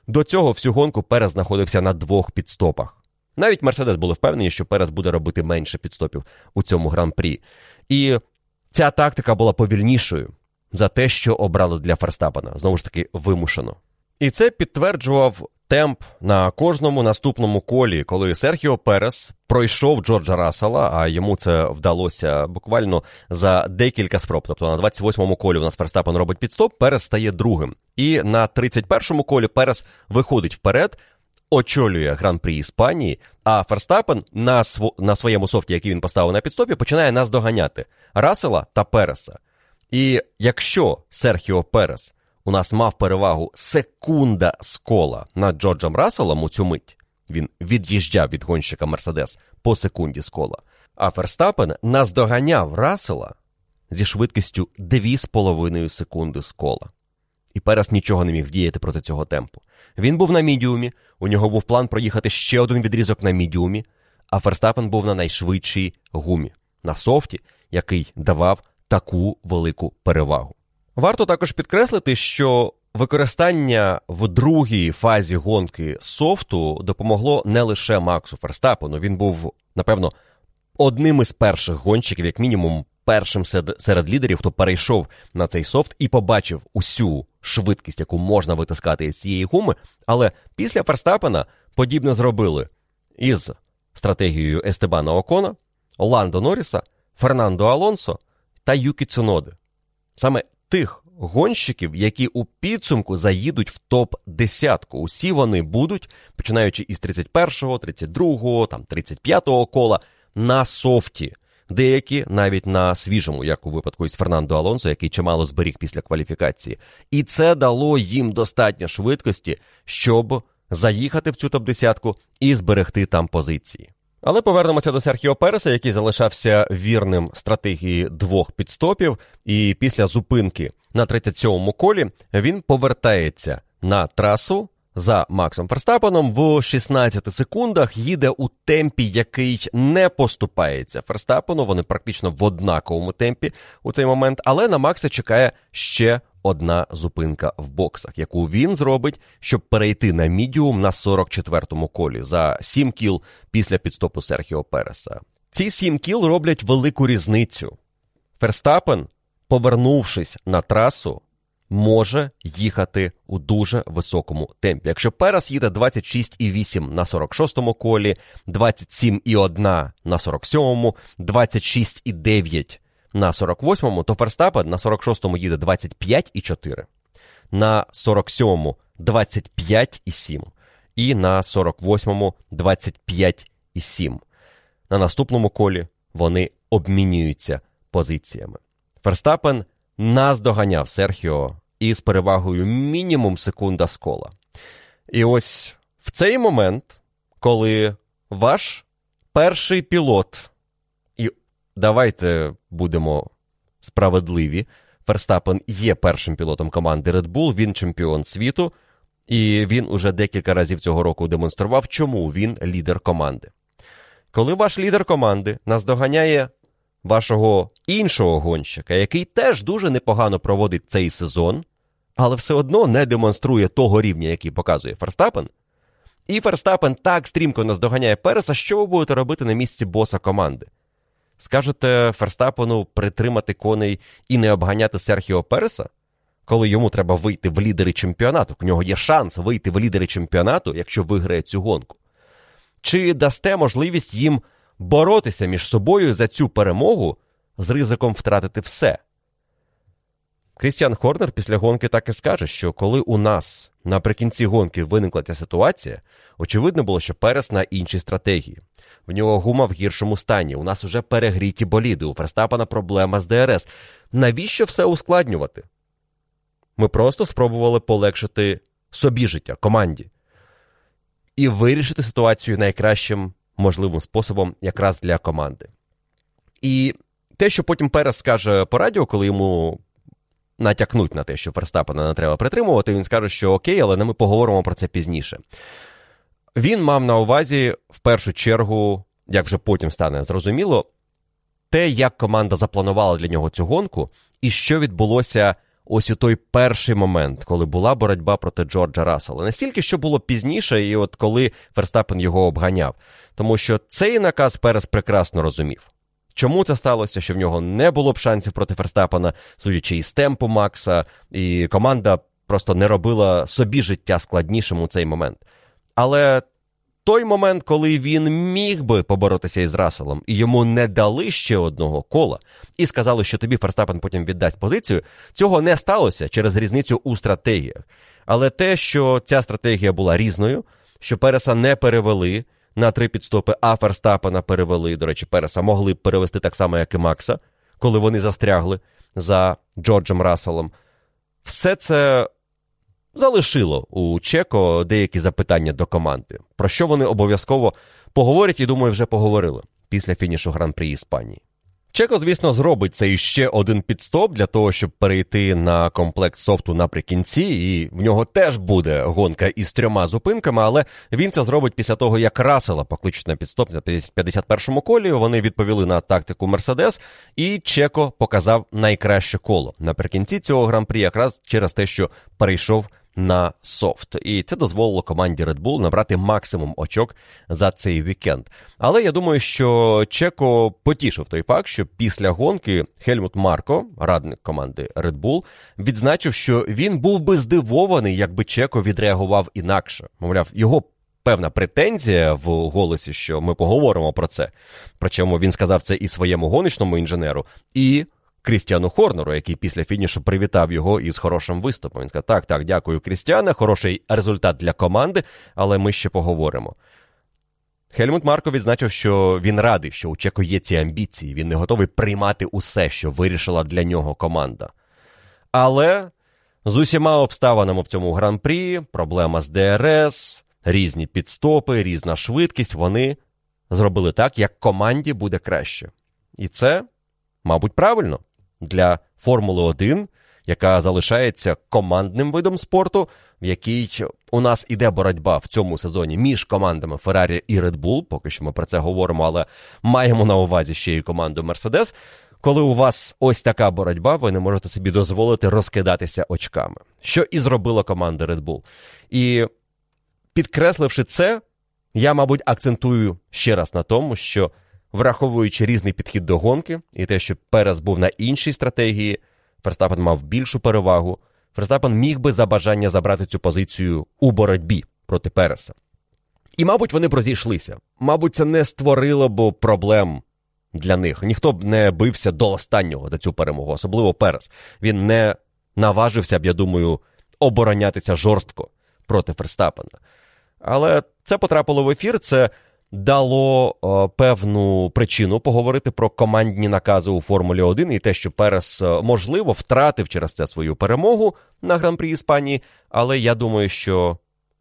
[SPEAKER 1] До цього всю гонку Перес знаходився на двох підстопах. Навіть Мерседес були впевнені, що Перес буде робити менше підстопів у цьому гран-прі. І ця тактика була повільнішою за те, що обрали для Ферстапена. Знову ж таки, вимушено. І це підтверджував темп на кожному наступному колі, коли Серхіо Перес пройшов Джорджа Рассела, а йому це вдалося буквально за декілька спроб. Тобто на 28-му колі у нас Ферстапен робить підстоп, Перес стає другим. І на 31-му колі Перес виходить вперед. Очолює гран-прі Іспанії, а Ферстапен на св... на своєму софті, який він поставив на підстопі, починає наздоганяти Расела та Переса. І якщо Серхіо Перес у нас мав перевагу секунда з кола над Джорджем Расселом у цю мить. Він від'їжджав від гонщика Мерседес по секунді з кола. А Ферстапен наздоганяв Рассела зі швидкістю 2,5 секунди з кола. І Перес нічого не міг вдіяти проти цього темпу. Він був на мідіумі, у нього був план проїхати ще один відрізок на мідіумі, а Ферстапен був на найшвидшій гумі, на софті, який давав таку велику перевагу. Варто також підкреслити, що використання в другій фазі гонки софту допомогло не лише Максу Ферстапену. Він був, напевно, одним із перших гонщиків, як мінімум, першим серед лідерів, хто перейшов на цей софт і побачив усю швидкість, яку можна витискати з цієї гуми. Але після Ферстапена подібне зробили із стратегією Естебана Окона, Ландо Норріса, Фернандо Алонсо та Юкі Цуноди. Саме тих гонщиків, які у підсумку заїдуть в топ-десятку. Усі вони будуть, починаючи із 31-го, 32-го, там 35-го кола на софті. Деякі навіть на свіжому, як у випадку із Фернандо Алонсо, який чимало зберіг після кваліфікації. І це дало їм достатньо швидкості, щоб заїхати в цю топ-десятку і зберегти там позиції. Але повернемося до Серхіо Переса, який залишався вірним стратегії двох підстопів, і після зупинки на 37-му колі він повертається на трасу за Максом Ферстапеном в 16 секундах. Їде у темпі, який не поступається Ферстапену. Вони практично в однаковому темпі у цей момент. Але на Макса чекає ще одна зупинка в боксах, яку він зробить, щоб перейти на мідіум на 44-му колі за 7 кіл після підстопу Серхіо Переса. Ці 7 кіл роблять велику різницю. Ферстапен, повернувшись на трасу, може їхати у дуже високому темпі. Якщо Перес їде 26,8 на 46-му колі, 27,1 на 47-му, 26,9 на 48-му, то Ферстапен на 46-му їде 25,4, на 47-му 25,7 і на 48-му 25,7. На наступному колі вони обмінюються позиціями. Ферстапен наздоганяв Серхіо із перевагою мінімум секунда з кола. І ось в цей момент, коли ваш перший пілот і давайте будемо справедливі. Ферстапен є першим пілотом команди Red Bull, він чемпіон світу, і він уже декілька разів цього року демонстрував, чому він лідер команди. Коли ваш лідер команди наздоганяє вашого іншого гонщика, який теж дуже непогано проводить цей сезон, але все одно не демонструє того рівня, який показує Ферстапен, і Ферстапен так стрімко наздоганяє Переса, що ви будете робити на місці боса команди? Скажете Ферстапену притримати коней і не обганяти Серхіо Переса, коли йому треба вийти в лідери чемпіонату? У нього є шанс вийти в лідери чемпіонату, якщо виграє цю гонку. Чи дасте можливість їм боротися між собою за цю перемогу з ризиком втратити все? Крістіан Хорнер після гонки так і скаже, що коли у нас наприкінці гонки виникла ця ситуація, очевидно було, що Перес на іншій стратегії. В нього гума в гіршому стані. У нас уже перегріті боліди. У Ферстапана проблема з ДРС. Навіщо все ускладнювати? Ми просто спробували полегшити собі життя, команді. І вирішити ситуацію найкращим можливим способом якраз для команди. І те, що потім Перес скаже по радіо, коли йому натякнуть на те, що Ферстапена не треба притримувати, він скаже, що окей, але ми поговоримо про це пізніше. Він мав на увазі в першу чергу, як вже потім стане зрозуміло, те, як команда запланувала для нього цю гонку, і що відбулося ось у той перший момент, коли була боротьба проти Джорджа Рассела. Настільки, що було пізніше, і от коли Ферстапен його обганяв. Тому що цей наказ Перес прекрасно розумів. Чому це сталося? Що в нього не було б шансів проти Ферстапена, судячи із темпу Макса, і команда просто не робила собі життя складнішим у цей момент. Але той момент, коли він міг би поборотися із Расселом, і йому не дали ще одного кола, і сказали, що тобі Ферстапен потім віддасть позицію, цього не сталося через різницю у стратегіях. Але те, що ця стратегія була різною, що Переса не перевели на три підстопи, а Ферстапена перевели. До речі, Переса могли б перевести так само, як і Макса, коли вони застрягли за Джорджем Расселом. Все це залишило у Чеко деякі запитання до команди, про що вони обов'язково поговорять і думаю, вже поговорили після фінішу гран-прі Іспанії. Чеко, звісно, зробить цей ще один підстоп для того, щоб перейти на комплект софту наприкінці, і в нього теж буде гонка із трьома зупинками, але він це зробить після того, як Расела покличуть на підстоп на 51-му колі. Вони відповіли на тактику Мерседес, і Чеко показав найкраще коло наприкінці цього гран-прі, якраз через те, що перейшов на софт, і це дозволило команді Red Bull набрати максимум очок за цей вікенд. Але я думаю, що Чеко потішив той факт, що після гонки Хельмут Марко, радник команди Red Bull, відзначив, що він був би здивований, якби Чеко відреагував інакше. Мовляв, його. Певна претензія в голосі, що ми поговоримо про це. Причому він сказав це і своєму гоночному інженеру, і Крістіану Хорнеру, який після фінішу привітав його із хорошим виступом. Він сказав: Так, так, дякую, Крістіане, хороший результат для команди, але ми ще поговоримо. Хельмут Марко відзначив, що він радий, що у Чеко є ці амбіції, він не готовий приймати усе, що вирішила для нього команда. Але з усіма обставинами в цьому гран-прі, проблема з ДРС, різні підстопи, різна швидкість, вони зробили так, як команді буде краще. І це, мабуть, правильно для Формули 1, яка залишається командним видом спорту, в якій у нас іде боротьба в цьому сезоні між командами Феррарі і Red Bull, Поки що ми про це говоримо, але маємо на увазі ще й команду Мерседес. Коли у вас ось така боротьба, ви не можете собі дозволити розкидатися очками, що і зробила команда Red Bull. І підкресливши це, я, мабуть, акцентую ще раз на тому, що враховуючи різний підхід до гонки і те, що Перес був на іншій стратегії, Ферстапен мав більшу перевагу. Ферстапен міг би за бажання забрати цю позицію у боротьбі проти Переса. І, мабуть, вони б розійшлися. Мабуть, це не створило б проблем для них. Ніхто б не бився до останнього за цю перемогу, особливо Перес. Він не наважився б, я думаю, оборонятися жорстко проти Ферстапена. Але це потрапило в ефір. Це дало о, певну причину поговорити про командні накази у Формулі 1 і те, що Перес, можливо, втратив через це свою перемогу на гран-прі Іспанії, але я думаю, що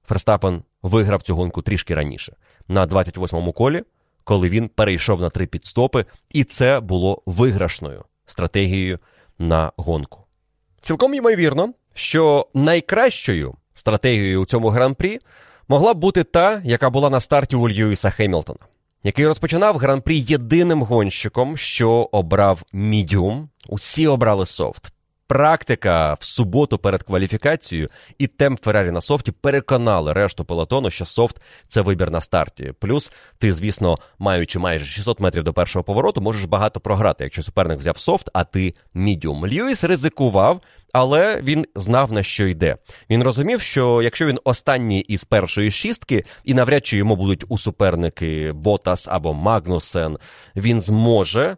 [SPEAKER 1] Ферстапен виграв цю гонку трішки раніше, на 28-му колі, коли він перейшов на три підстопи, і це було виграшною стратегією на гонку. Цілком ймовірно, що найкращою стратегією у цьому гран-прі могла б бути та, яка була на старті у Льюіса Хемілтона, який розпочинав гран-прі єдиним гонщиком, що обрав мідіум. Усі обрали софт. Практика в суботу перед кваліфікацією і темп Феррарі на soft і переконали решту пелотону, що soft це вибір на старті. Плюс ти, звісно, маючи майже 600 метрів до першого повороту, можеш багато програти, якщо суперник взяв soft, а ти мідіум. Льюіс ризикував, але він знав на що йде. Він розумів, що якщо він останній із першої шістки, і навряд чи йому будуть у суперники Ботас або Магнусен, він зможе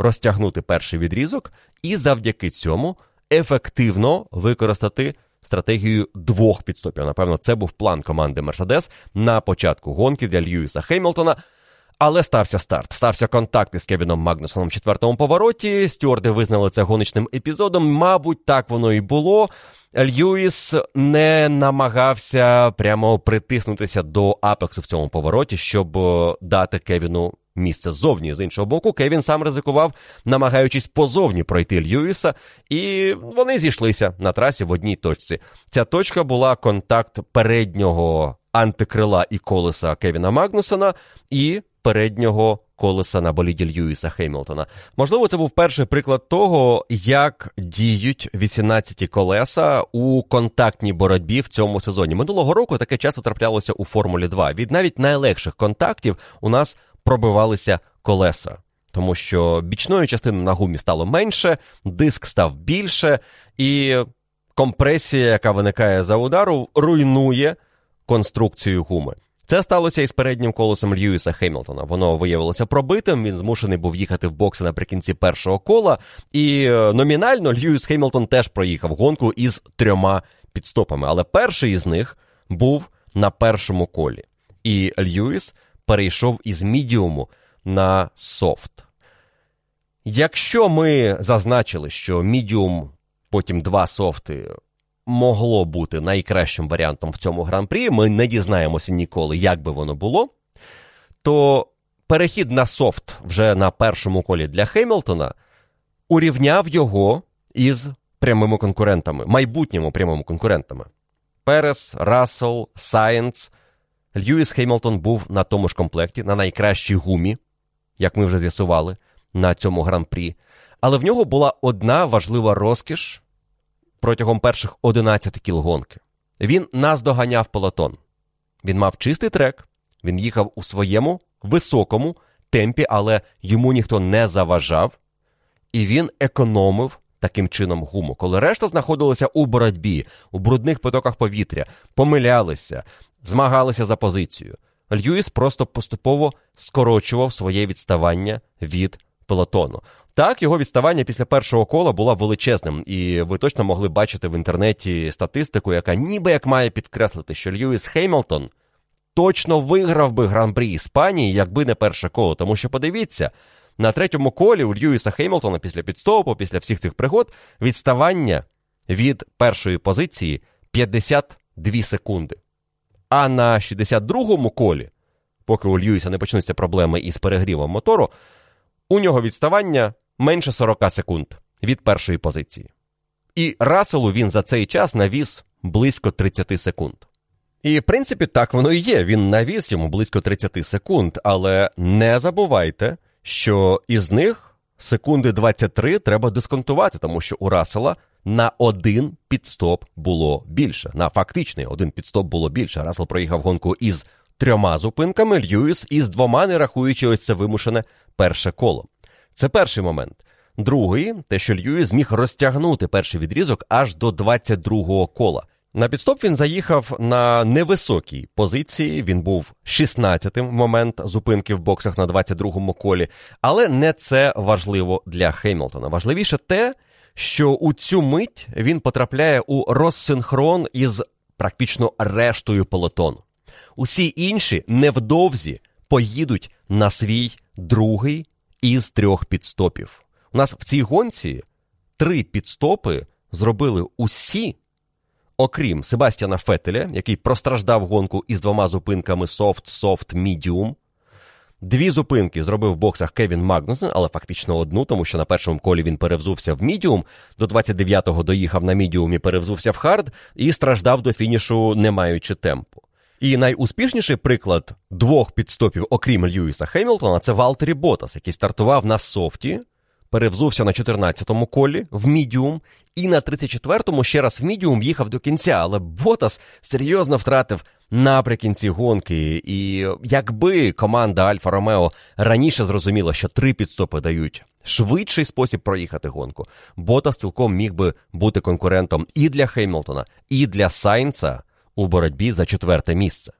[SPEAKER 1] розтягнути перший відрізок і завдяки цьому ефективно використати стратегію двох підстопів. Напевно, це був план команди Мерседес на початку гонки для Льюіса Хеймлтона. Але стався старт. Стався контакт із Кевіном Магнусоном в четвертому повороті. Стюарди визнали це гоночним епізодом. Мабуть, так воно і було. Льюіс не намагався прямо притиснутися до апексу в цьому повороті, щоб дати Кевіну місце ззовні. З іншого боку, Кевін сам ризикував, намагаючись позовні пройти Льюіса, і вони зійшлися на трасі в одній точці. Ця точка була контакт переднього антикрила і колеса Кевіна Магнусона і переднього колеса на боліді Льюіса Хеймлтона. Можливо, це був перший приклад того, як діють 18 колеса у контактній боротьбі в цьому сезоні. Минулого року таке часто траплялося у Формулі 2. Від навіть найлегших контактів у нас пробивалися колеса. Тому що бічної частини на гумі стало менше, диск став більше, і компресія, яка виникає за удару, руйнує конструкцію гуми. Це сталося із переднім колесом Льюіса Хемілтона. Воно виявилося пробитим. Він змушений був їхати в бокси наприкінці першого кола. І е, номінально Льюіс Хемілтон теж проїхав гонку із трьома підстопами. Але перший із них був на першому колі. І Льюіс перейшов із мідіуму на софт. Якщо ми зазначили, що мідіум, потім два софти могло бути найкращим варіантом в цьому гран-прі, ми не дізнаємося ніколи, як би воно було, то перехід на софт вже на першому колі для Хемілтона урівняв його із прямими конкурентами, майбутніми прямими конкурентами. Перес, Рассел, Сайнс. Льюіс Хеймлтон був на тому ж комплекті, на найкращій гумі, як ми вже з'ясували, на цьому гран-прі. Але в нього була одна важлива розкіш протягом перших 11 кіл гонки. Він наздоганяв пелотон. Він мав чистий трек, він їхав у своєму високому темпі, але йому ніхто не заважав, і він економив таким чином гуму. Коли решта знаходилася у боротьбі, у брудних потоках повітря, помилялися, змагалися за позицію. Льюіс просто поступово скорочував своє відставання від пелотону. Так, його відставання після першого кола було величезним, і ви точно могли бачити в інтернеті статистику, яка ніби як має підкреслити, що Льюіс Хеймлтон точно виграв би гран-прі Іспанії, якби не перше коло. Тому що подивіться, на третьому колі у Льюіса Хеймлтона після підстопу, після всіх цих пригод, відставання від першої позиції 52 секунди. А на 62-му колі, поки у Льюіса не почнуться проблеми із перегрівом мотору, у нього відставання менше 40 секунд від першої позиції. І Расселу він за цей час навіз близько 30 секунд. І, в принципі, так воно і є. Він навіз йому близько 30 секунд, але не забувайте, що із них секунди 23 треба дисконтувати, тому що у Рассела на один підстоп було більше. На фактичний один підстоп було більше. Рассел проїхав гонку із трьома зупинками, Льюіс із двома, не рахуючи ось це вимушене перше коло. Це перший момент. Другий, те, що Льюіс зміг розтягнути перший відрізок аж до 22-го кола. На підстоп він заїхав на невисокій позиції. Він був 16-тим в момент зупинки в боксах на 22-му колі, але не це важливо для Хеймлтона. Важливіше те, що у цю мить він потрапляє у розсинхрон із практично рештою пелотону. Усі інші невдовзі поїдуть на свій другий із трьох підстопів. У нас в цій гонці три підстопи зробили усі окрім Себастьяна Фетеля, який простраждав гонку із двома зупинками софт, софт, мідіум. Дві зупинки зробив в боксах Кевін Магнусен, але фактично одну, тому що на першому колі він перевзувся в мідіум, до 29-го доїхав на мідіум і перевзувся в hard, і страждав до фінішу, не маючи темпу. І найуспішніший приклад двох піт-стопів, окрім Льюіса Хемілтона, це Валтері Ботас, який стартував на soft і, перевзувся на 14-му колі в мідіум і на 34-му ще раз в мідіум їхав до кінця, але Ботас серйозно втратив наприкінці гонки. І якби команда Альфа Ромео раніше зрозуміла, що три підстопи дають швидший спосіб проїхати гонку, Ботас цілком міг би бути конкурентом і для Хеймлтона, і для Сайнца у боротьбі за четверте місце.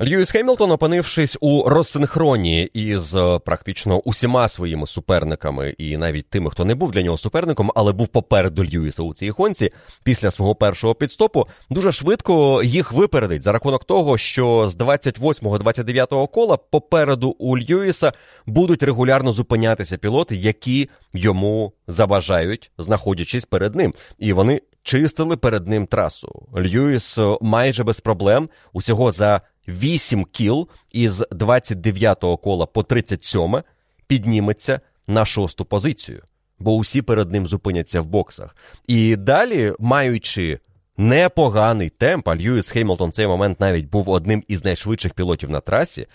[SPEAKER 1] Льюіс Хемілтон, опинившись у розсинхроні із е, практично усіма своїми суперниками, і навіть тими, хто не був для нього суперником, але був попереду Льюіса у цій гонці, після свого першого підстопу, дуже швидко їх випередить за рахунок того, що з 28-29 кола попереду у Льюіса будуть регулярно зупинятися пілоти, які йому заважають, знаходячись перед ним, і вони чистили перед ним трасу. Льюіс е, майже без проблем усього за 8 кіл із 29-го кола по 37 підніметься на шосту позицію, бо усі перед ним зупиняться в боксах. І далі, маючи непоганий темп, а Льюіс Хеймлтон в цей момент навіть був одним із найшвидших пілотів на трасі,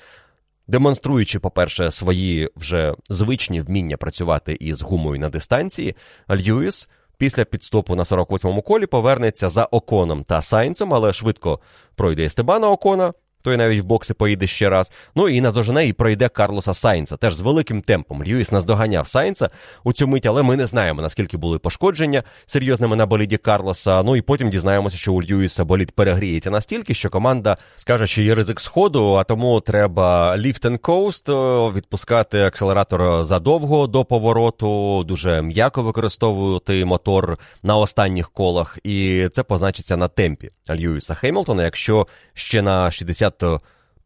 [SPEAKER 1] демонструючи, по-перше, свої вже звичні вміння працювати із гумою на дистанції, Льюіс. Після підстопу на 48-му колі повернеться за Оконом та Сайнцем, але швидко пройде Естебана Окона, той навіть в бокси поїде ще раз. Ну і наздожене і пройде Карлоса Сайнца. Теж з великим темпом. Льюіс наздоганяв Сайнца у цю мить, але ми не знаємо, наскільки були пошкодження серйозними на боліді Карлоса. Ну і потім дізнаємося, що у Льюіса болід перегріється настільки, що команда скаже, що є ризик сходу, а тому треба ліфт and coast, відпускати акселератор задовго до повороту, дуже м'яко використовувати мотор на останніх колах, і це позначиться на темпі Льюіса Хеймлтона. Якщо ще на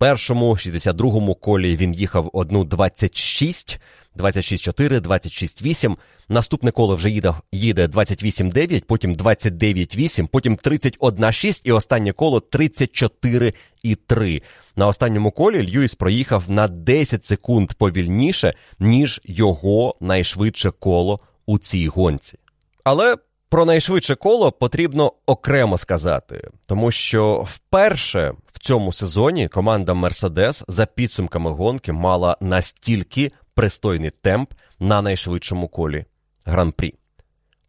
[SPEAKER 1] 61-му, 62-му колі він їхав 1.26, 26-4, 26-8. Наступне коло вже їде їде 28-9, потім 29-8, потім 31-6 і останнє коло 34-3. На останньому колі Льюіс проїхав на 10 секунд повільніше, ніж його найшвидше коло у цій гонці. Але про найшвидше коло потрібно окремо сказати, тому що вперше цьому сезоні команда Мерседес за підсумками гонки мала настільки пристойний темп на найшвидшому колі гран-прі.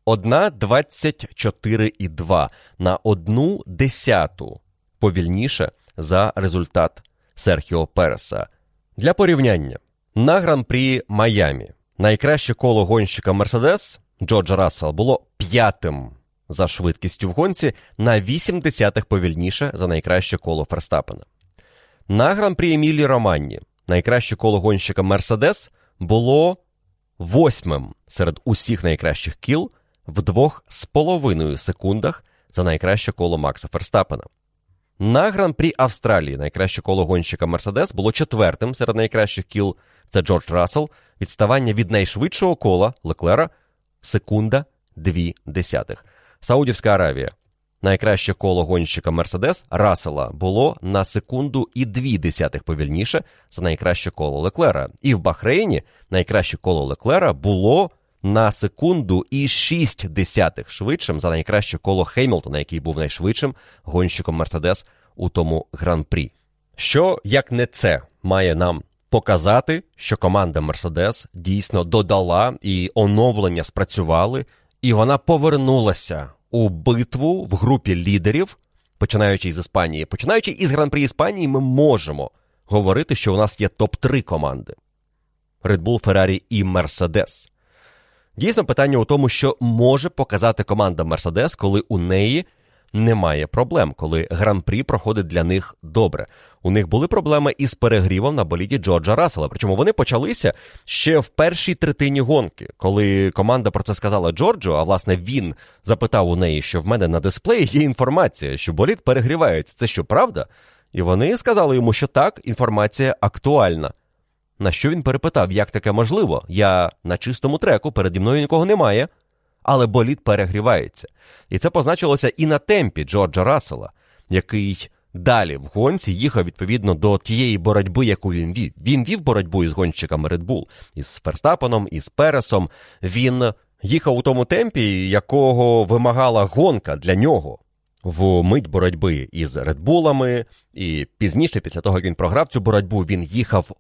[SPEAKER 1] Одна 24,2 на одну десяту повільніше за результат Серхіо Переса. Для порівняння на гран-прі Майамі найкраще коло гонщика Мерседес Джорджа Рассела було п'ятим за швидкістю в гонці на 8 десятих повільніше за найкраще коло Ферстапена. На гран-прі Емілі Романні найкраще коло гонщика Мерседес було восьмим серед усіх найкращих кіл в 2,5 секундах за найкраще коло Макса Ферстапена. На гран-прі Австралії найкраще коло гонщика Мерседес було четвертим серед найкращих кіл. Це Джордж Рассел. Відставання від найшвидшого кола Леклера секунда 2 десятих. Саудівська Аравія. Найкраще коло гонщика Мерседес Рассела було на секунду і 2 десятих повільніше за найкраще коло Леклера. І в Бахрейні найкраще коло Леклера було на секунду і 6 десятих швидшим за найкраще коло Хеймлтона, який був найшвидшим гонщиком Мерседес у тому гран-прі. Що як не це має нам показати, що команда Мерседес дійсно додала і оновлення спрацювали, і вона повернулася у битву в групі лідерів, починаючи із Іспанії. Починаючи із гран-прі Іспанії, ми можемо говорити, що у нас є топ-3 команди: Red Bull, Ferrari і Mercedes. Дійсно, питання у тому, що може показати команда Mercedes, коли у неї немає проблем, коли гран-прі проходить для них добре. У них були проблеми із перегрівом на боліді Джорджа Рассела. Причому вони почалися ще в першій третині гонки, коли команда про це сказала Джорджу. А власне він запитав у неї, що в мене на дисплеї є інформація, що болід перегрівається. Це що правда? І вони сказали йому, що так, інформація актуальна. На що він перепитав, як таке можливо? Я на чистому треку, переді мною нікого немає але болід перегрівається. І це позначилося і на темпі Джорджа Рассела, який далі в гонці їхав відповідно до тієї боротьби, яку він вів. Він вів боротьбу із гонщиками Red Bull, із Ферстапеном, із Пересом. Він їхав у тому темпі, якого вимагала гонка для нього. В мить боротьби із Редбулами, і пізніше, після того як він програв цю боротьбу, він їхав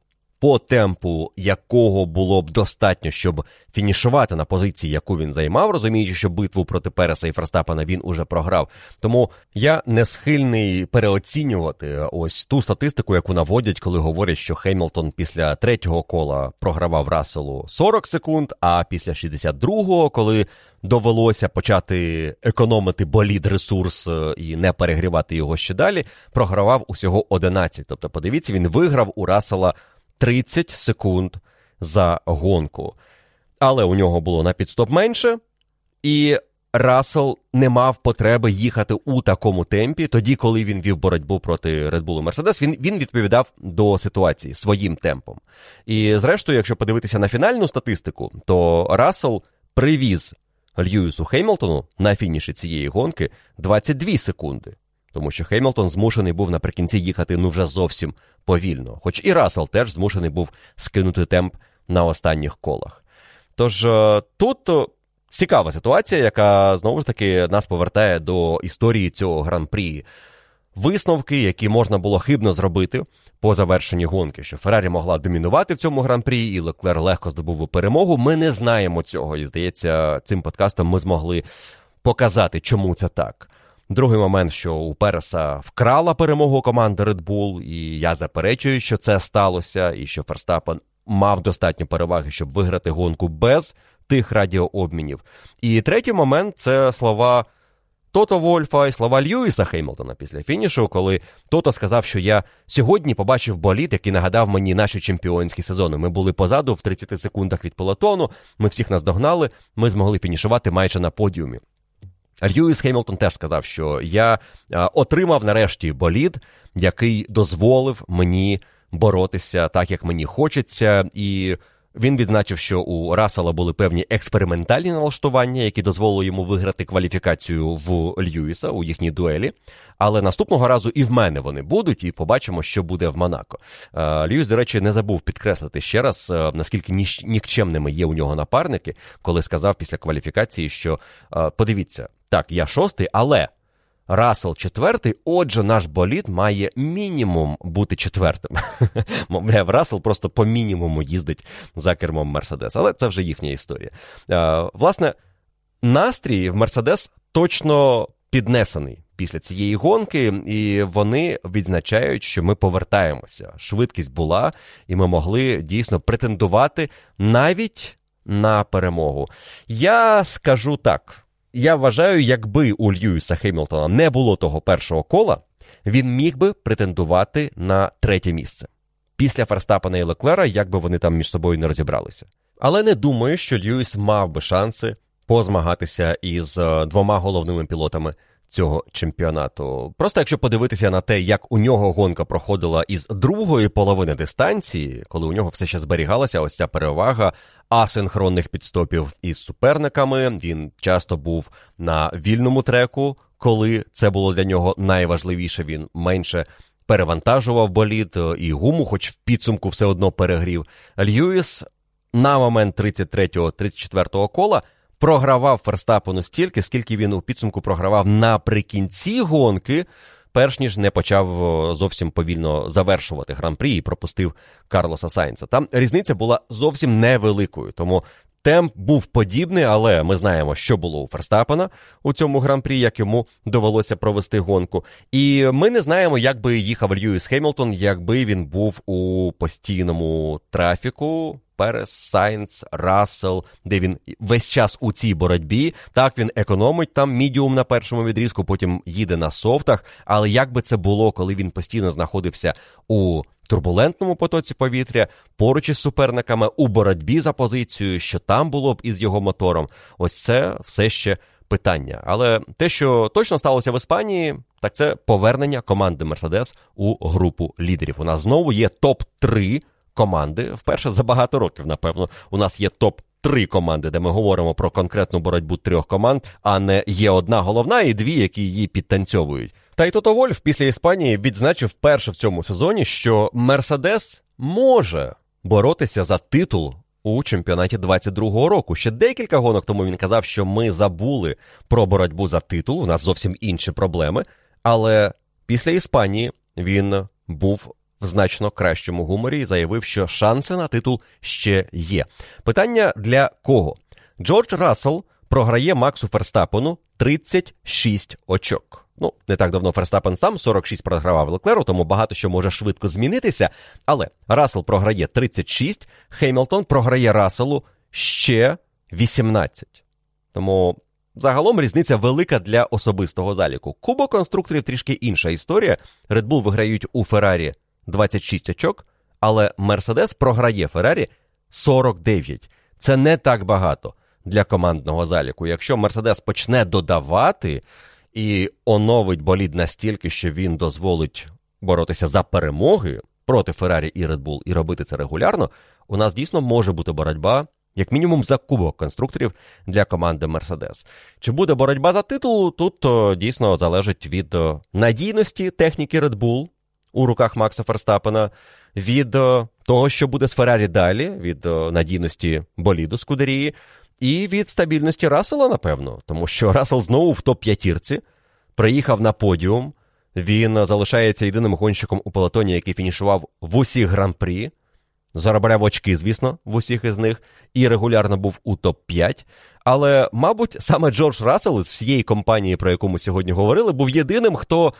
[SPEAKER 1] по темпу якого було б достатньо, щоб фінішувати на позиції, яку він займав, розуміючи, що битву проти Переса і Ферстапена він уже програв. Тому я не схильний переоцінювати ось ту статистику, яку наводять, коли говорять, що Хемілтон після третього кола програвав Расселу 40 секунд, а після 62-го, коли довелося почати економити болід ресурс е, і не перегрівати його ще далі, програвав усього 11. Тобто, подивіться, він виграв у Рассела 30 секунд за гонку. Але у нього було на підстоп менше, і Рассел не мав потреби їхати у такому темпі, тоді, коли він вів боротьбу проти Red Bull Mercedes, він він відповідав до ситуації своїм темпом. І зрештою, якщо подивитися на фінальну статистику, то Рассел привіз Льюісу Хеймлтону на фініші цієї гонки 22 секунди тому що Хеймлтон змушений був наприкінці їхати ну вже зовсім повільно, хоч і Рассел теж змушений був скинути темп на останніх колах. Тож е, тут е, цікава ситуація, яка знову ж таки нас повертає до історії цього гран-прі. Висновки, які можна було хибно зробити по завершенні гонки, що Феррарі могла домінувати в цьому гран-прі, і Леклер легко здобув би перемогу. Ми не знаємо цього. І здається, цим подкастом ми змогли показати, чому це так. Другий момент, що у Переса вкрала перемогу команда Red Bull, і я заперечую, що це сталося, і що Ферстапен мав достатньо переваги, щоб виграти гонку без тих радіообмінів. І третій момент це слова. Тото Вольфа і слова Льюіса Хеймлтона після фінішу, коли Тото сказав, що я сьогодні побачив боліт, який нагадав мені наші чемпіонські сезони. Ми були позаду в 30 секундах від полотону, ми всіх наздогнали, ми змогли фінішувати майже на подіумі. Льюіс Хеймлтон теж сказав, що я отримав нарешті болід, який дозволив мені боротися так, як мені хочеться, і він відзначив, що у Рассела були певні експериментальні налаштування, які дозволили йому виграти кваліфікацію в Льюіса у їхній дуелі. Але наступного разу і в мене вони будуть, і побачимо, що буде в Монако. Льюіс, до речі, не забув підкреслити ще раз, наскільки нікчемними є у нього напарники, коли сказав після кваліфікації, що подивіться, так, я шостий, але. Рассел четвертий, отже, наш боліт має мінімум бути четвертим. Мовляв, Рассел просто по мінімуму їздить за кермом Мерседес, але це вже їхня історія. Власне, настрій в Мерседес точно піднесений після цієї гонки, і вони відзначають, що ми повертаємося. Швидкість була, і ми могли дійсно претендувати навіть на перемогу. Я скажу так. Я вважаю, якби у Льюіса Хемілтона не було того першого кола, він міг би претендувати на третє місце. Після Ферстапена і Леклера, як би вони там між собою не розібралися. Але не думаю, що Льюіс мав би шанси позмагатися із е, двома головними пілотами цього чемпіонату. Просто якщо подивитися на те, як у нього гонка проходила із другої половини дистанції, коли у нього все ще зберігалася ось ця перевага асинхронних підстопів із суперниками, він часто був на вільному треку, коли це було для нього найважливіше. Він менше. Перевантажував болід і гуму, хоч в підсумку все одно перегрів. Льюіс на момент 33-34 кола програвав Ферстапену стільки, скільки він у підсумку програвав наприкінці гонки, перш ніж не почав зовсім повільно завершувати гран-прі і пропустив Карлоса Сайнца. Там різниця була зовсім невеликою, тому. Темп був подібний, але ми знаємо, що було у Ферстапена у цьому гран-прі, як йому довелося провести гонку. І ми не знаємо, як би їхав Льюіс Хемілтон, якби він був у постійному трафіку Перес, Сайнц, Рассел, де він весь час у цій боротьбі. Так він економить там мідіум на першому відрізку, потім їде на софтах. Але як би це було, коли він постійно знаходився у турбулентному потоці повітря, поруч із суперниками у боротьбі за позицію, що там було б із його мотором, ось це все ще питання. Але те, що точно сталося в Іспанії, так це повернення команди Мерседес у групу лідерів. У нас знову є топ 3 команди. Вперше за багато років, напевно, у нас є топ. Три команди, де ми говоримо про конкретну боротьбу трьох команд, а не є одна головна і дві, які її підтанцьовують. Та й Тото Вольф після Іспанії відзначив вперше в цьому сезоні, що Мерседес може боротися за титул у чемпіонаті 22-го року. Ще декілька гонок тому він казав, що ми забули про боротьбу за титул. У нас зовсім інші проблеми. Але після Іспанії він був в значно кращому гуморі і заявив, що шанси на титул ще є. Питання для кого? Джордж Рассел програє Максу Ферстапену 36 очок. Ну, не так давно Ферстапен сам 46 програвав Леклеру, тому багато що може швидко змінитися. Але Рассел програє 36, Хеймлтон програє Расселу ще 18. Тому загалом різниця велика для особистого заліку. Кубок конструкторів трішки інша історія. Red Bull виграють у Феррарі 26 очок, але Мерседес програє Феррарі 49. Це не так багато для командного заліку. Якщо Мерседес почне додавати і оновить болід настільки, що він дозволить боротися за перемоги проти Феррарі і Red Bull і робити це регулярно, у нас дійсно може бути боротьба. Як мінімум за кубок конструкторів для команди Мерседес. Чи буде боротьба за титул? Тут о, дійсно залежить від о, надійності техніки Red Bull, у руках Макса Ферстапена, від е, того, що буде з Феррарі далі, від е, надійності боліду Скудерії, і від стабільності Рассела, напевно, тому що Рассел знову в топ-п'ятірці приїхав на подіум. Він залишається єдиним гонщиком у пелотоні, який фінішував в усіх гран-прі. заробляв очки, звісно, в усіх із них, і регулярно був у топ-5. Але, мабуть, саме Джордж Рассел з всієї компанії, про яку ми сьогодні говорили, був єдиним, хто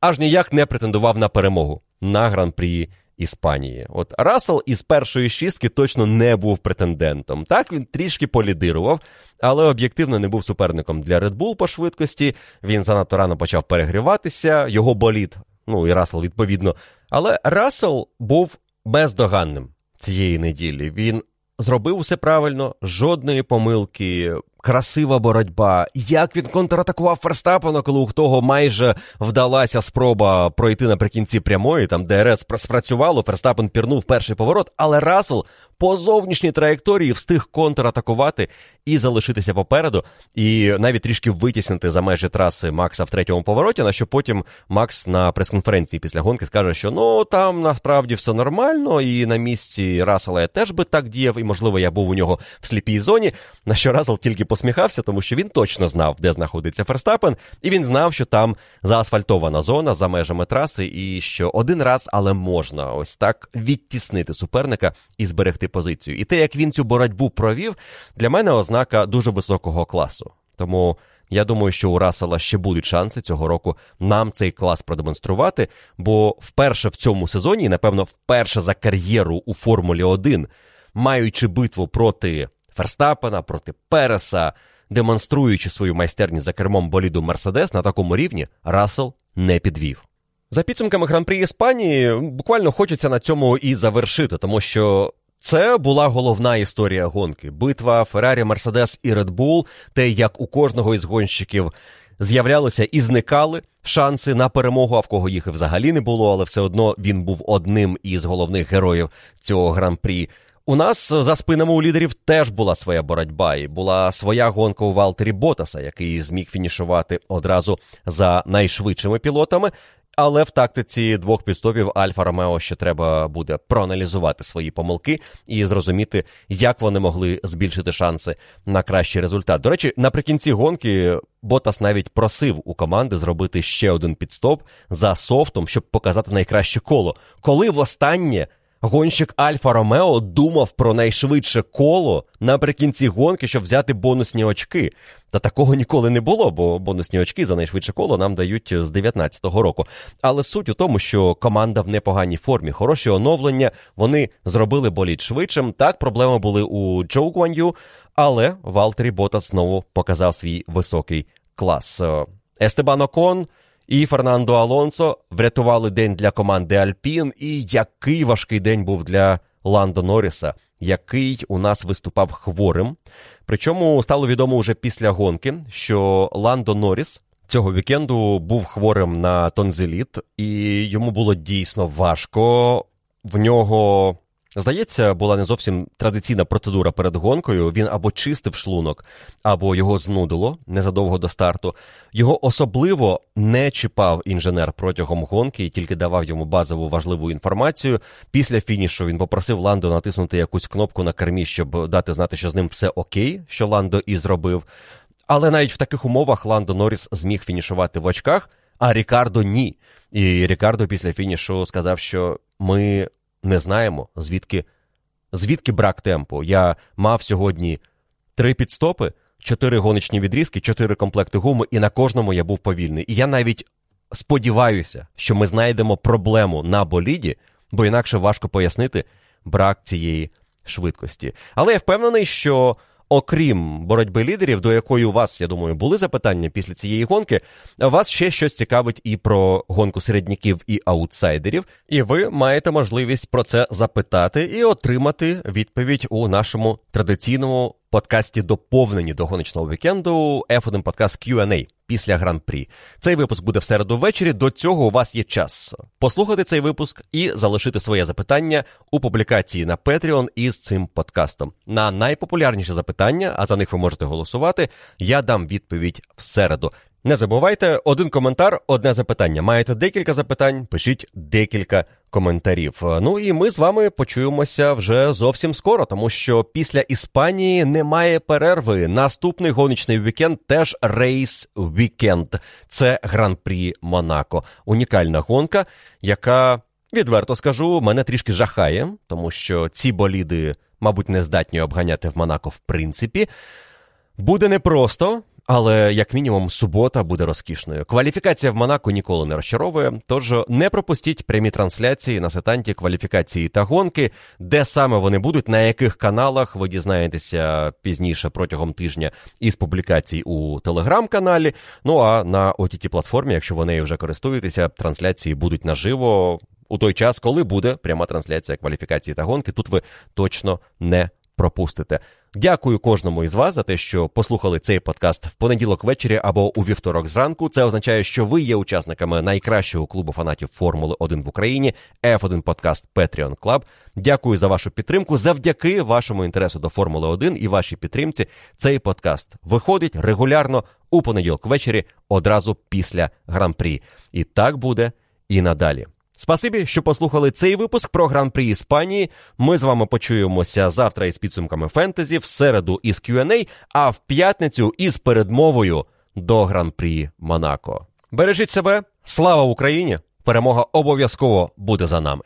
[SPEAKER 1] аж ніяк не претендував на перемогу на гран-прі Іспанії. От Рассел із першої шістки точно не був претендентом. Так, він трішки полідирував, але об'єктивно не був суперником для Red Bull по швидкості. Він занадто рано почав перегріватися, його боліт, ну і Рассел відповідно. Але Рассел був бездоганним цієї неділі. Він зробив усе правильно, жодної помилки, красива боротьба. Як він контратакував Ферстапена, коли у того майже вдалася спроба пройти наприкінці прямої, там ДРС спрацювало, Ферстапен пірнув перший поворот, але Рассел по зовнішній траєкторії встиг контратакувати і залишитися попереду, і навіть трішки витіснити за межі траси Макса в третьому повороті, на що потім Макс на прес-конференції після гонки скаже, що ну там насправді все нормально, і на місці Рассела я теж би так діяв, і можливо я був у нього в сліпій зоні. На що Рассел тільки посміхався, тому що він точно знав, де знаходиться Ферстапен, і він знав, що там заасфальтована зона за межами траси, і що один раз, але можна ось так відтіснити суперника і зберегти позицію. І те, як він цю боротьбу провів, для мене ознака дуже високого класу. Тому. Я думаю, що у Расела ще будуть шанси цього року нам цей клас продемонструвати. Бо вперше в цьому сезоні, і напевно, вперше за кар'єру у Формулі 1, маючи битву проти Ферстапена, проти Переса, демонструючи свою майстерність за кермом боліду Мерседес на такому рівні, Рассел не підвів. За підсумками гран-прі Іспанії, буквально хочеться на цьому і завершити, тому що. Це була головна історія гонки. Битва Феррарі, Мерседес і Bull, те, як у кожного із гонщиків з'являлися і зникали шанси на перемогу, а в кого їх і взагалі не було, але все одно він був одним із головних героїв цього гран-прі. У нас за спинами у лідерів теж була своя боротьба, і була своя гонка у Валтері Ботаса, який зміг фінішувати одразу за найшвидшими пілотами. Але в тактиці двох підстопів Альфа Ромео ще треба буде проаналізувати свої помилки і зрозуміти, як вони могли збільшити шанси на кращий результат. До речі, наприкінці гонки Ботас навіть просив у команди зробити ще один підстоп за софтом, щоб показати найкраще коло. Коли востаннє Гонщик Альфа Ромео думав про найшвидше коло наприкінці гонки, щоб взяти бонусні очки. Та такого ніколи не було, бо бонусні очки за найшвидше коло нам дають з 19-го року. Але суть у тому, що команда в непоганій формі, хороші оновлення, вони зробили боліт швидшим. Так, проблеми були у Джоу Гуан'ю, але Валтері Ботас знову показав свій високий клас. Естебан Окон – і Фернандо Алонсо врятували день для команди Альпін. І який важкий день був для Ландо Норріса, який у нас виступав хворим. Причому стало відомо вже після гонки, що Ландо Норріс цього вікенду був хворим на тонзиліт, і йому було дійсно важко. В нього Здається, була не зовсім традиційна процедура перед гонкою. Він або чистив шлунок, або його знудило незадовго до старту. Його особливо не чіпав інженер протягом гонки і тільки давав йому базову важливу інформацію. Після фінішу він попросив Ландо натиснути якусь кнопку на кермі, щоб дати знати, що з ним все окей, що Ландо і зробив. Але навіть в таких умовах Ландо Норріс зміг фінішувати в очках, а Рікардо ні. І Рікардо після фінішу сказав, що ми не знаємо, звідки звідки брак темпу. Я мав сьогодні три підстопи, чотири гоночні відрізки, чотири комплекти гуми, і на кожному я був повільний. І я навіть сподіваюся, що ми знайдемо проблему на боліді, бо інакше важко пояснити брак цієї швидкості. Але я впевнений, що окрім боротьби лідерів, до якої у вас, я думаю, були запитання після цієї гонки, вас ще щось цікавить і про гонку середняків і аутсайдерів, і ви маєте можливість про це запитати і отримати відповідь у нашому традиційному подкасті доповнені до гоночного вікенду F1 подкаст Q&A після гран-прі. Цей випуск буде в середу ввечері. До цього у вас є час послухати цей випуск і залишити своє запитання у публікації на Patreon із цим подкастом. На найпопулярніші запитання, а за них ви можете голосувати. Я дам відповідь в середу. Не забувайте один коментар, одне запитання. Маєте декілька запитань, пишіть декілька коментарів. Ну і ми з вами почуємося вже зовсім скоро, тому що після Іспанії немає перерви. Наступний гоночний вікенд теж рейс вікенд. Це гран-прі Монако. Унікальна гонка, яка Відверто скажу, мене трішки жахає, тому що ці боліди, мабуть, не здатні обганяти в Монако в принципі. Буде непросто, але як мінімум субота буде розкішною. Кваліфікація в Монако ніколи не розчаровує. Тож не пропустіть прямі трансляції на сетанті кваліфікації та гонки, де саме вони будуть, на яких каналах ви дізнаєтеся пізніше протягом тижня із публікацій у телеграм-каналі. Ну а на ott платформі, якщо ви нею вже користуєтеся, трансляції будуть наживо. У той час, коли буде пряма трансляція кваліфікації та гонки, тут ви точно не пропустите. Дякую кожному із вас за те, що послухали цей подкаст в понеділок ввечері або у вівторок зранку. Це означає, що ви є учасниками найкращого клубу фанатів Формули 1 в Україні, F1 Подкаст Patreon Club. Дякую за вашу підтримку. Завдяки вашому інтересу до Формули 1 і вашій підтримці. Цей подкаст виходить регулярно у понеділок ввечері, одразу після гран-прі. І так буде і надалі. Спасибі, що послухали цей випуск про гран-прі Іспанії. Ми з вами почуємося завтра із підсумками фентезі, в середу із Q&A, а в п'ятницю із передмовою до гран-прі Монако. Бережіть себе, слава Україні! Перемога обов'язково буде за нами.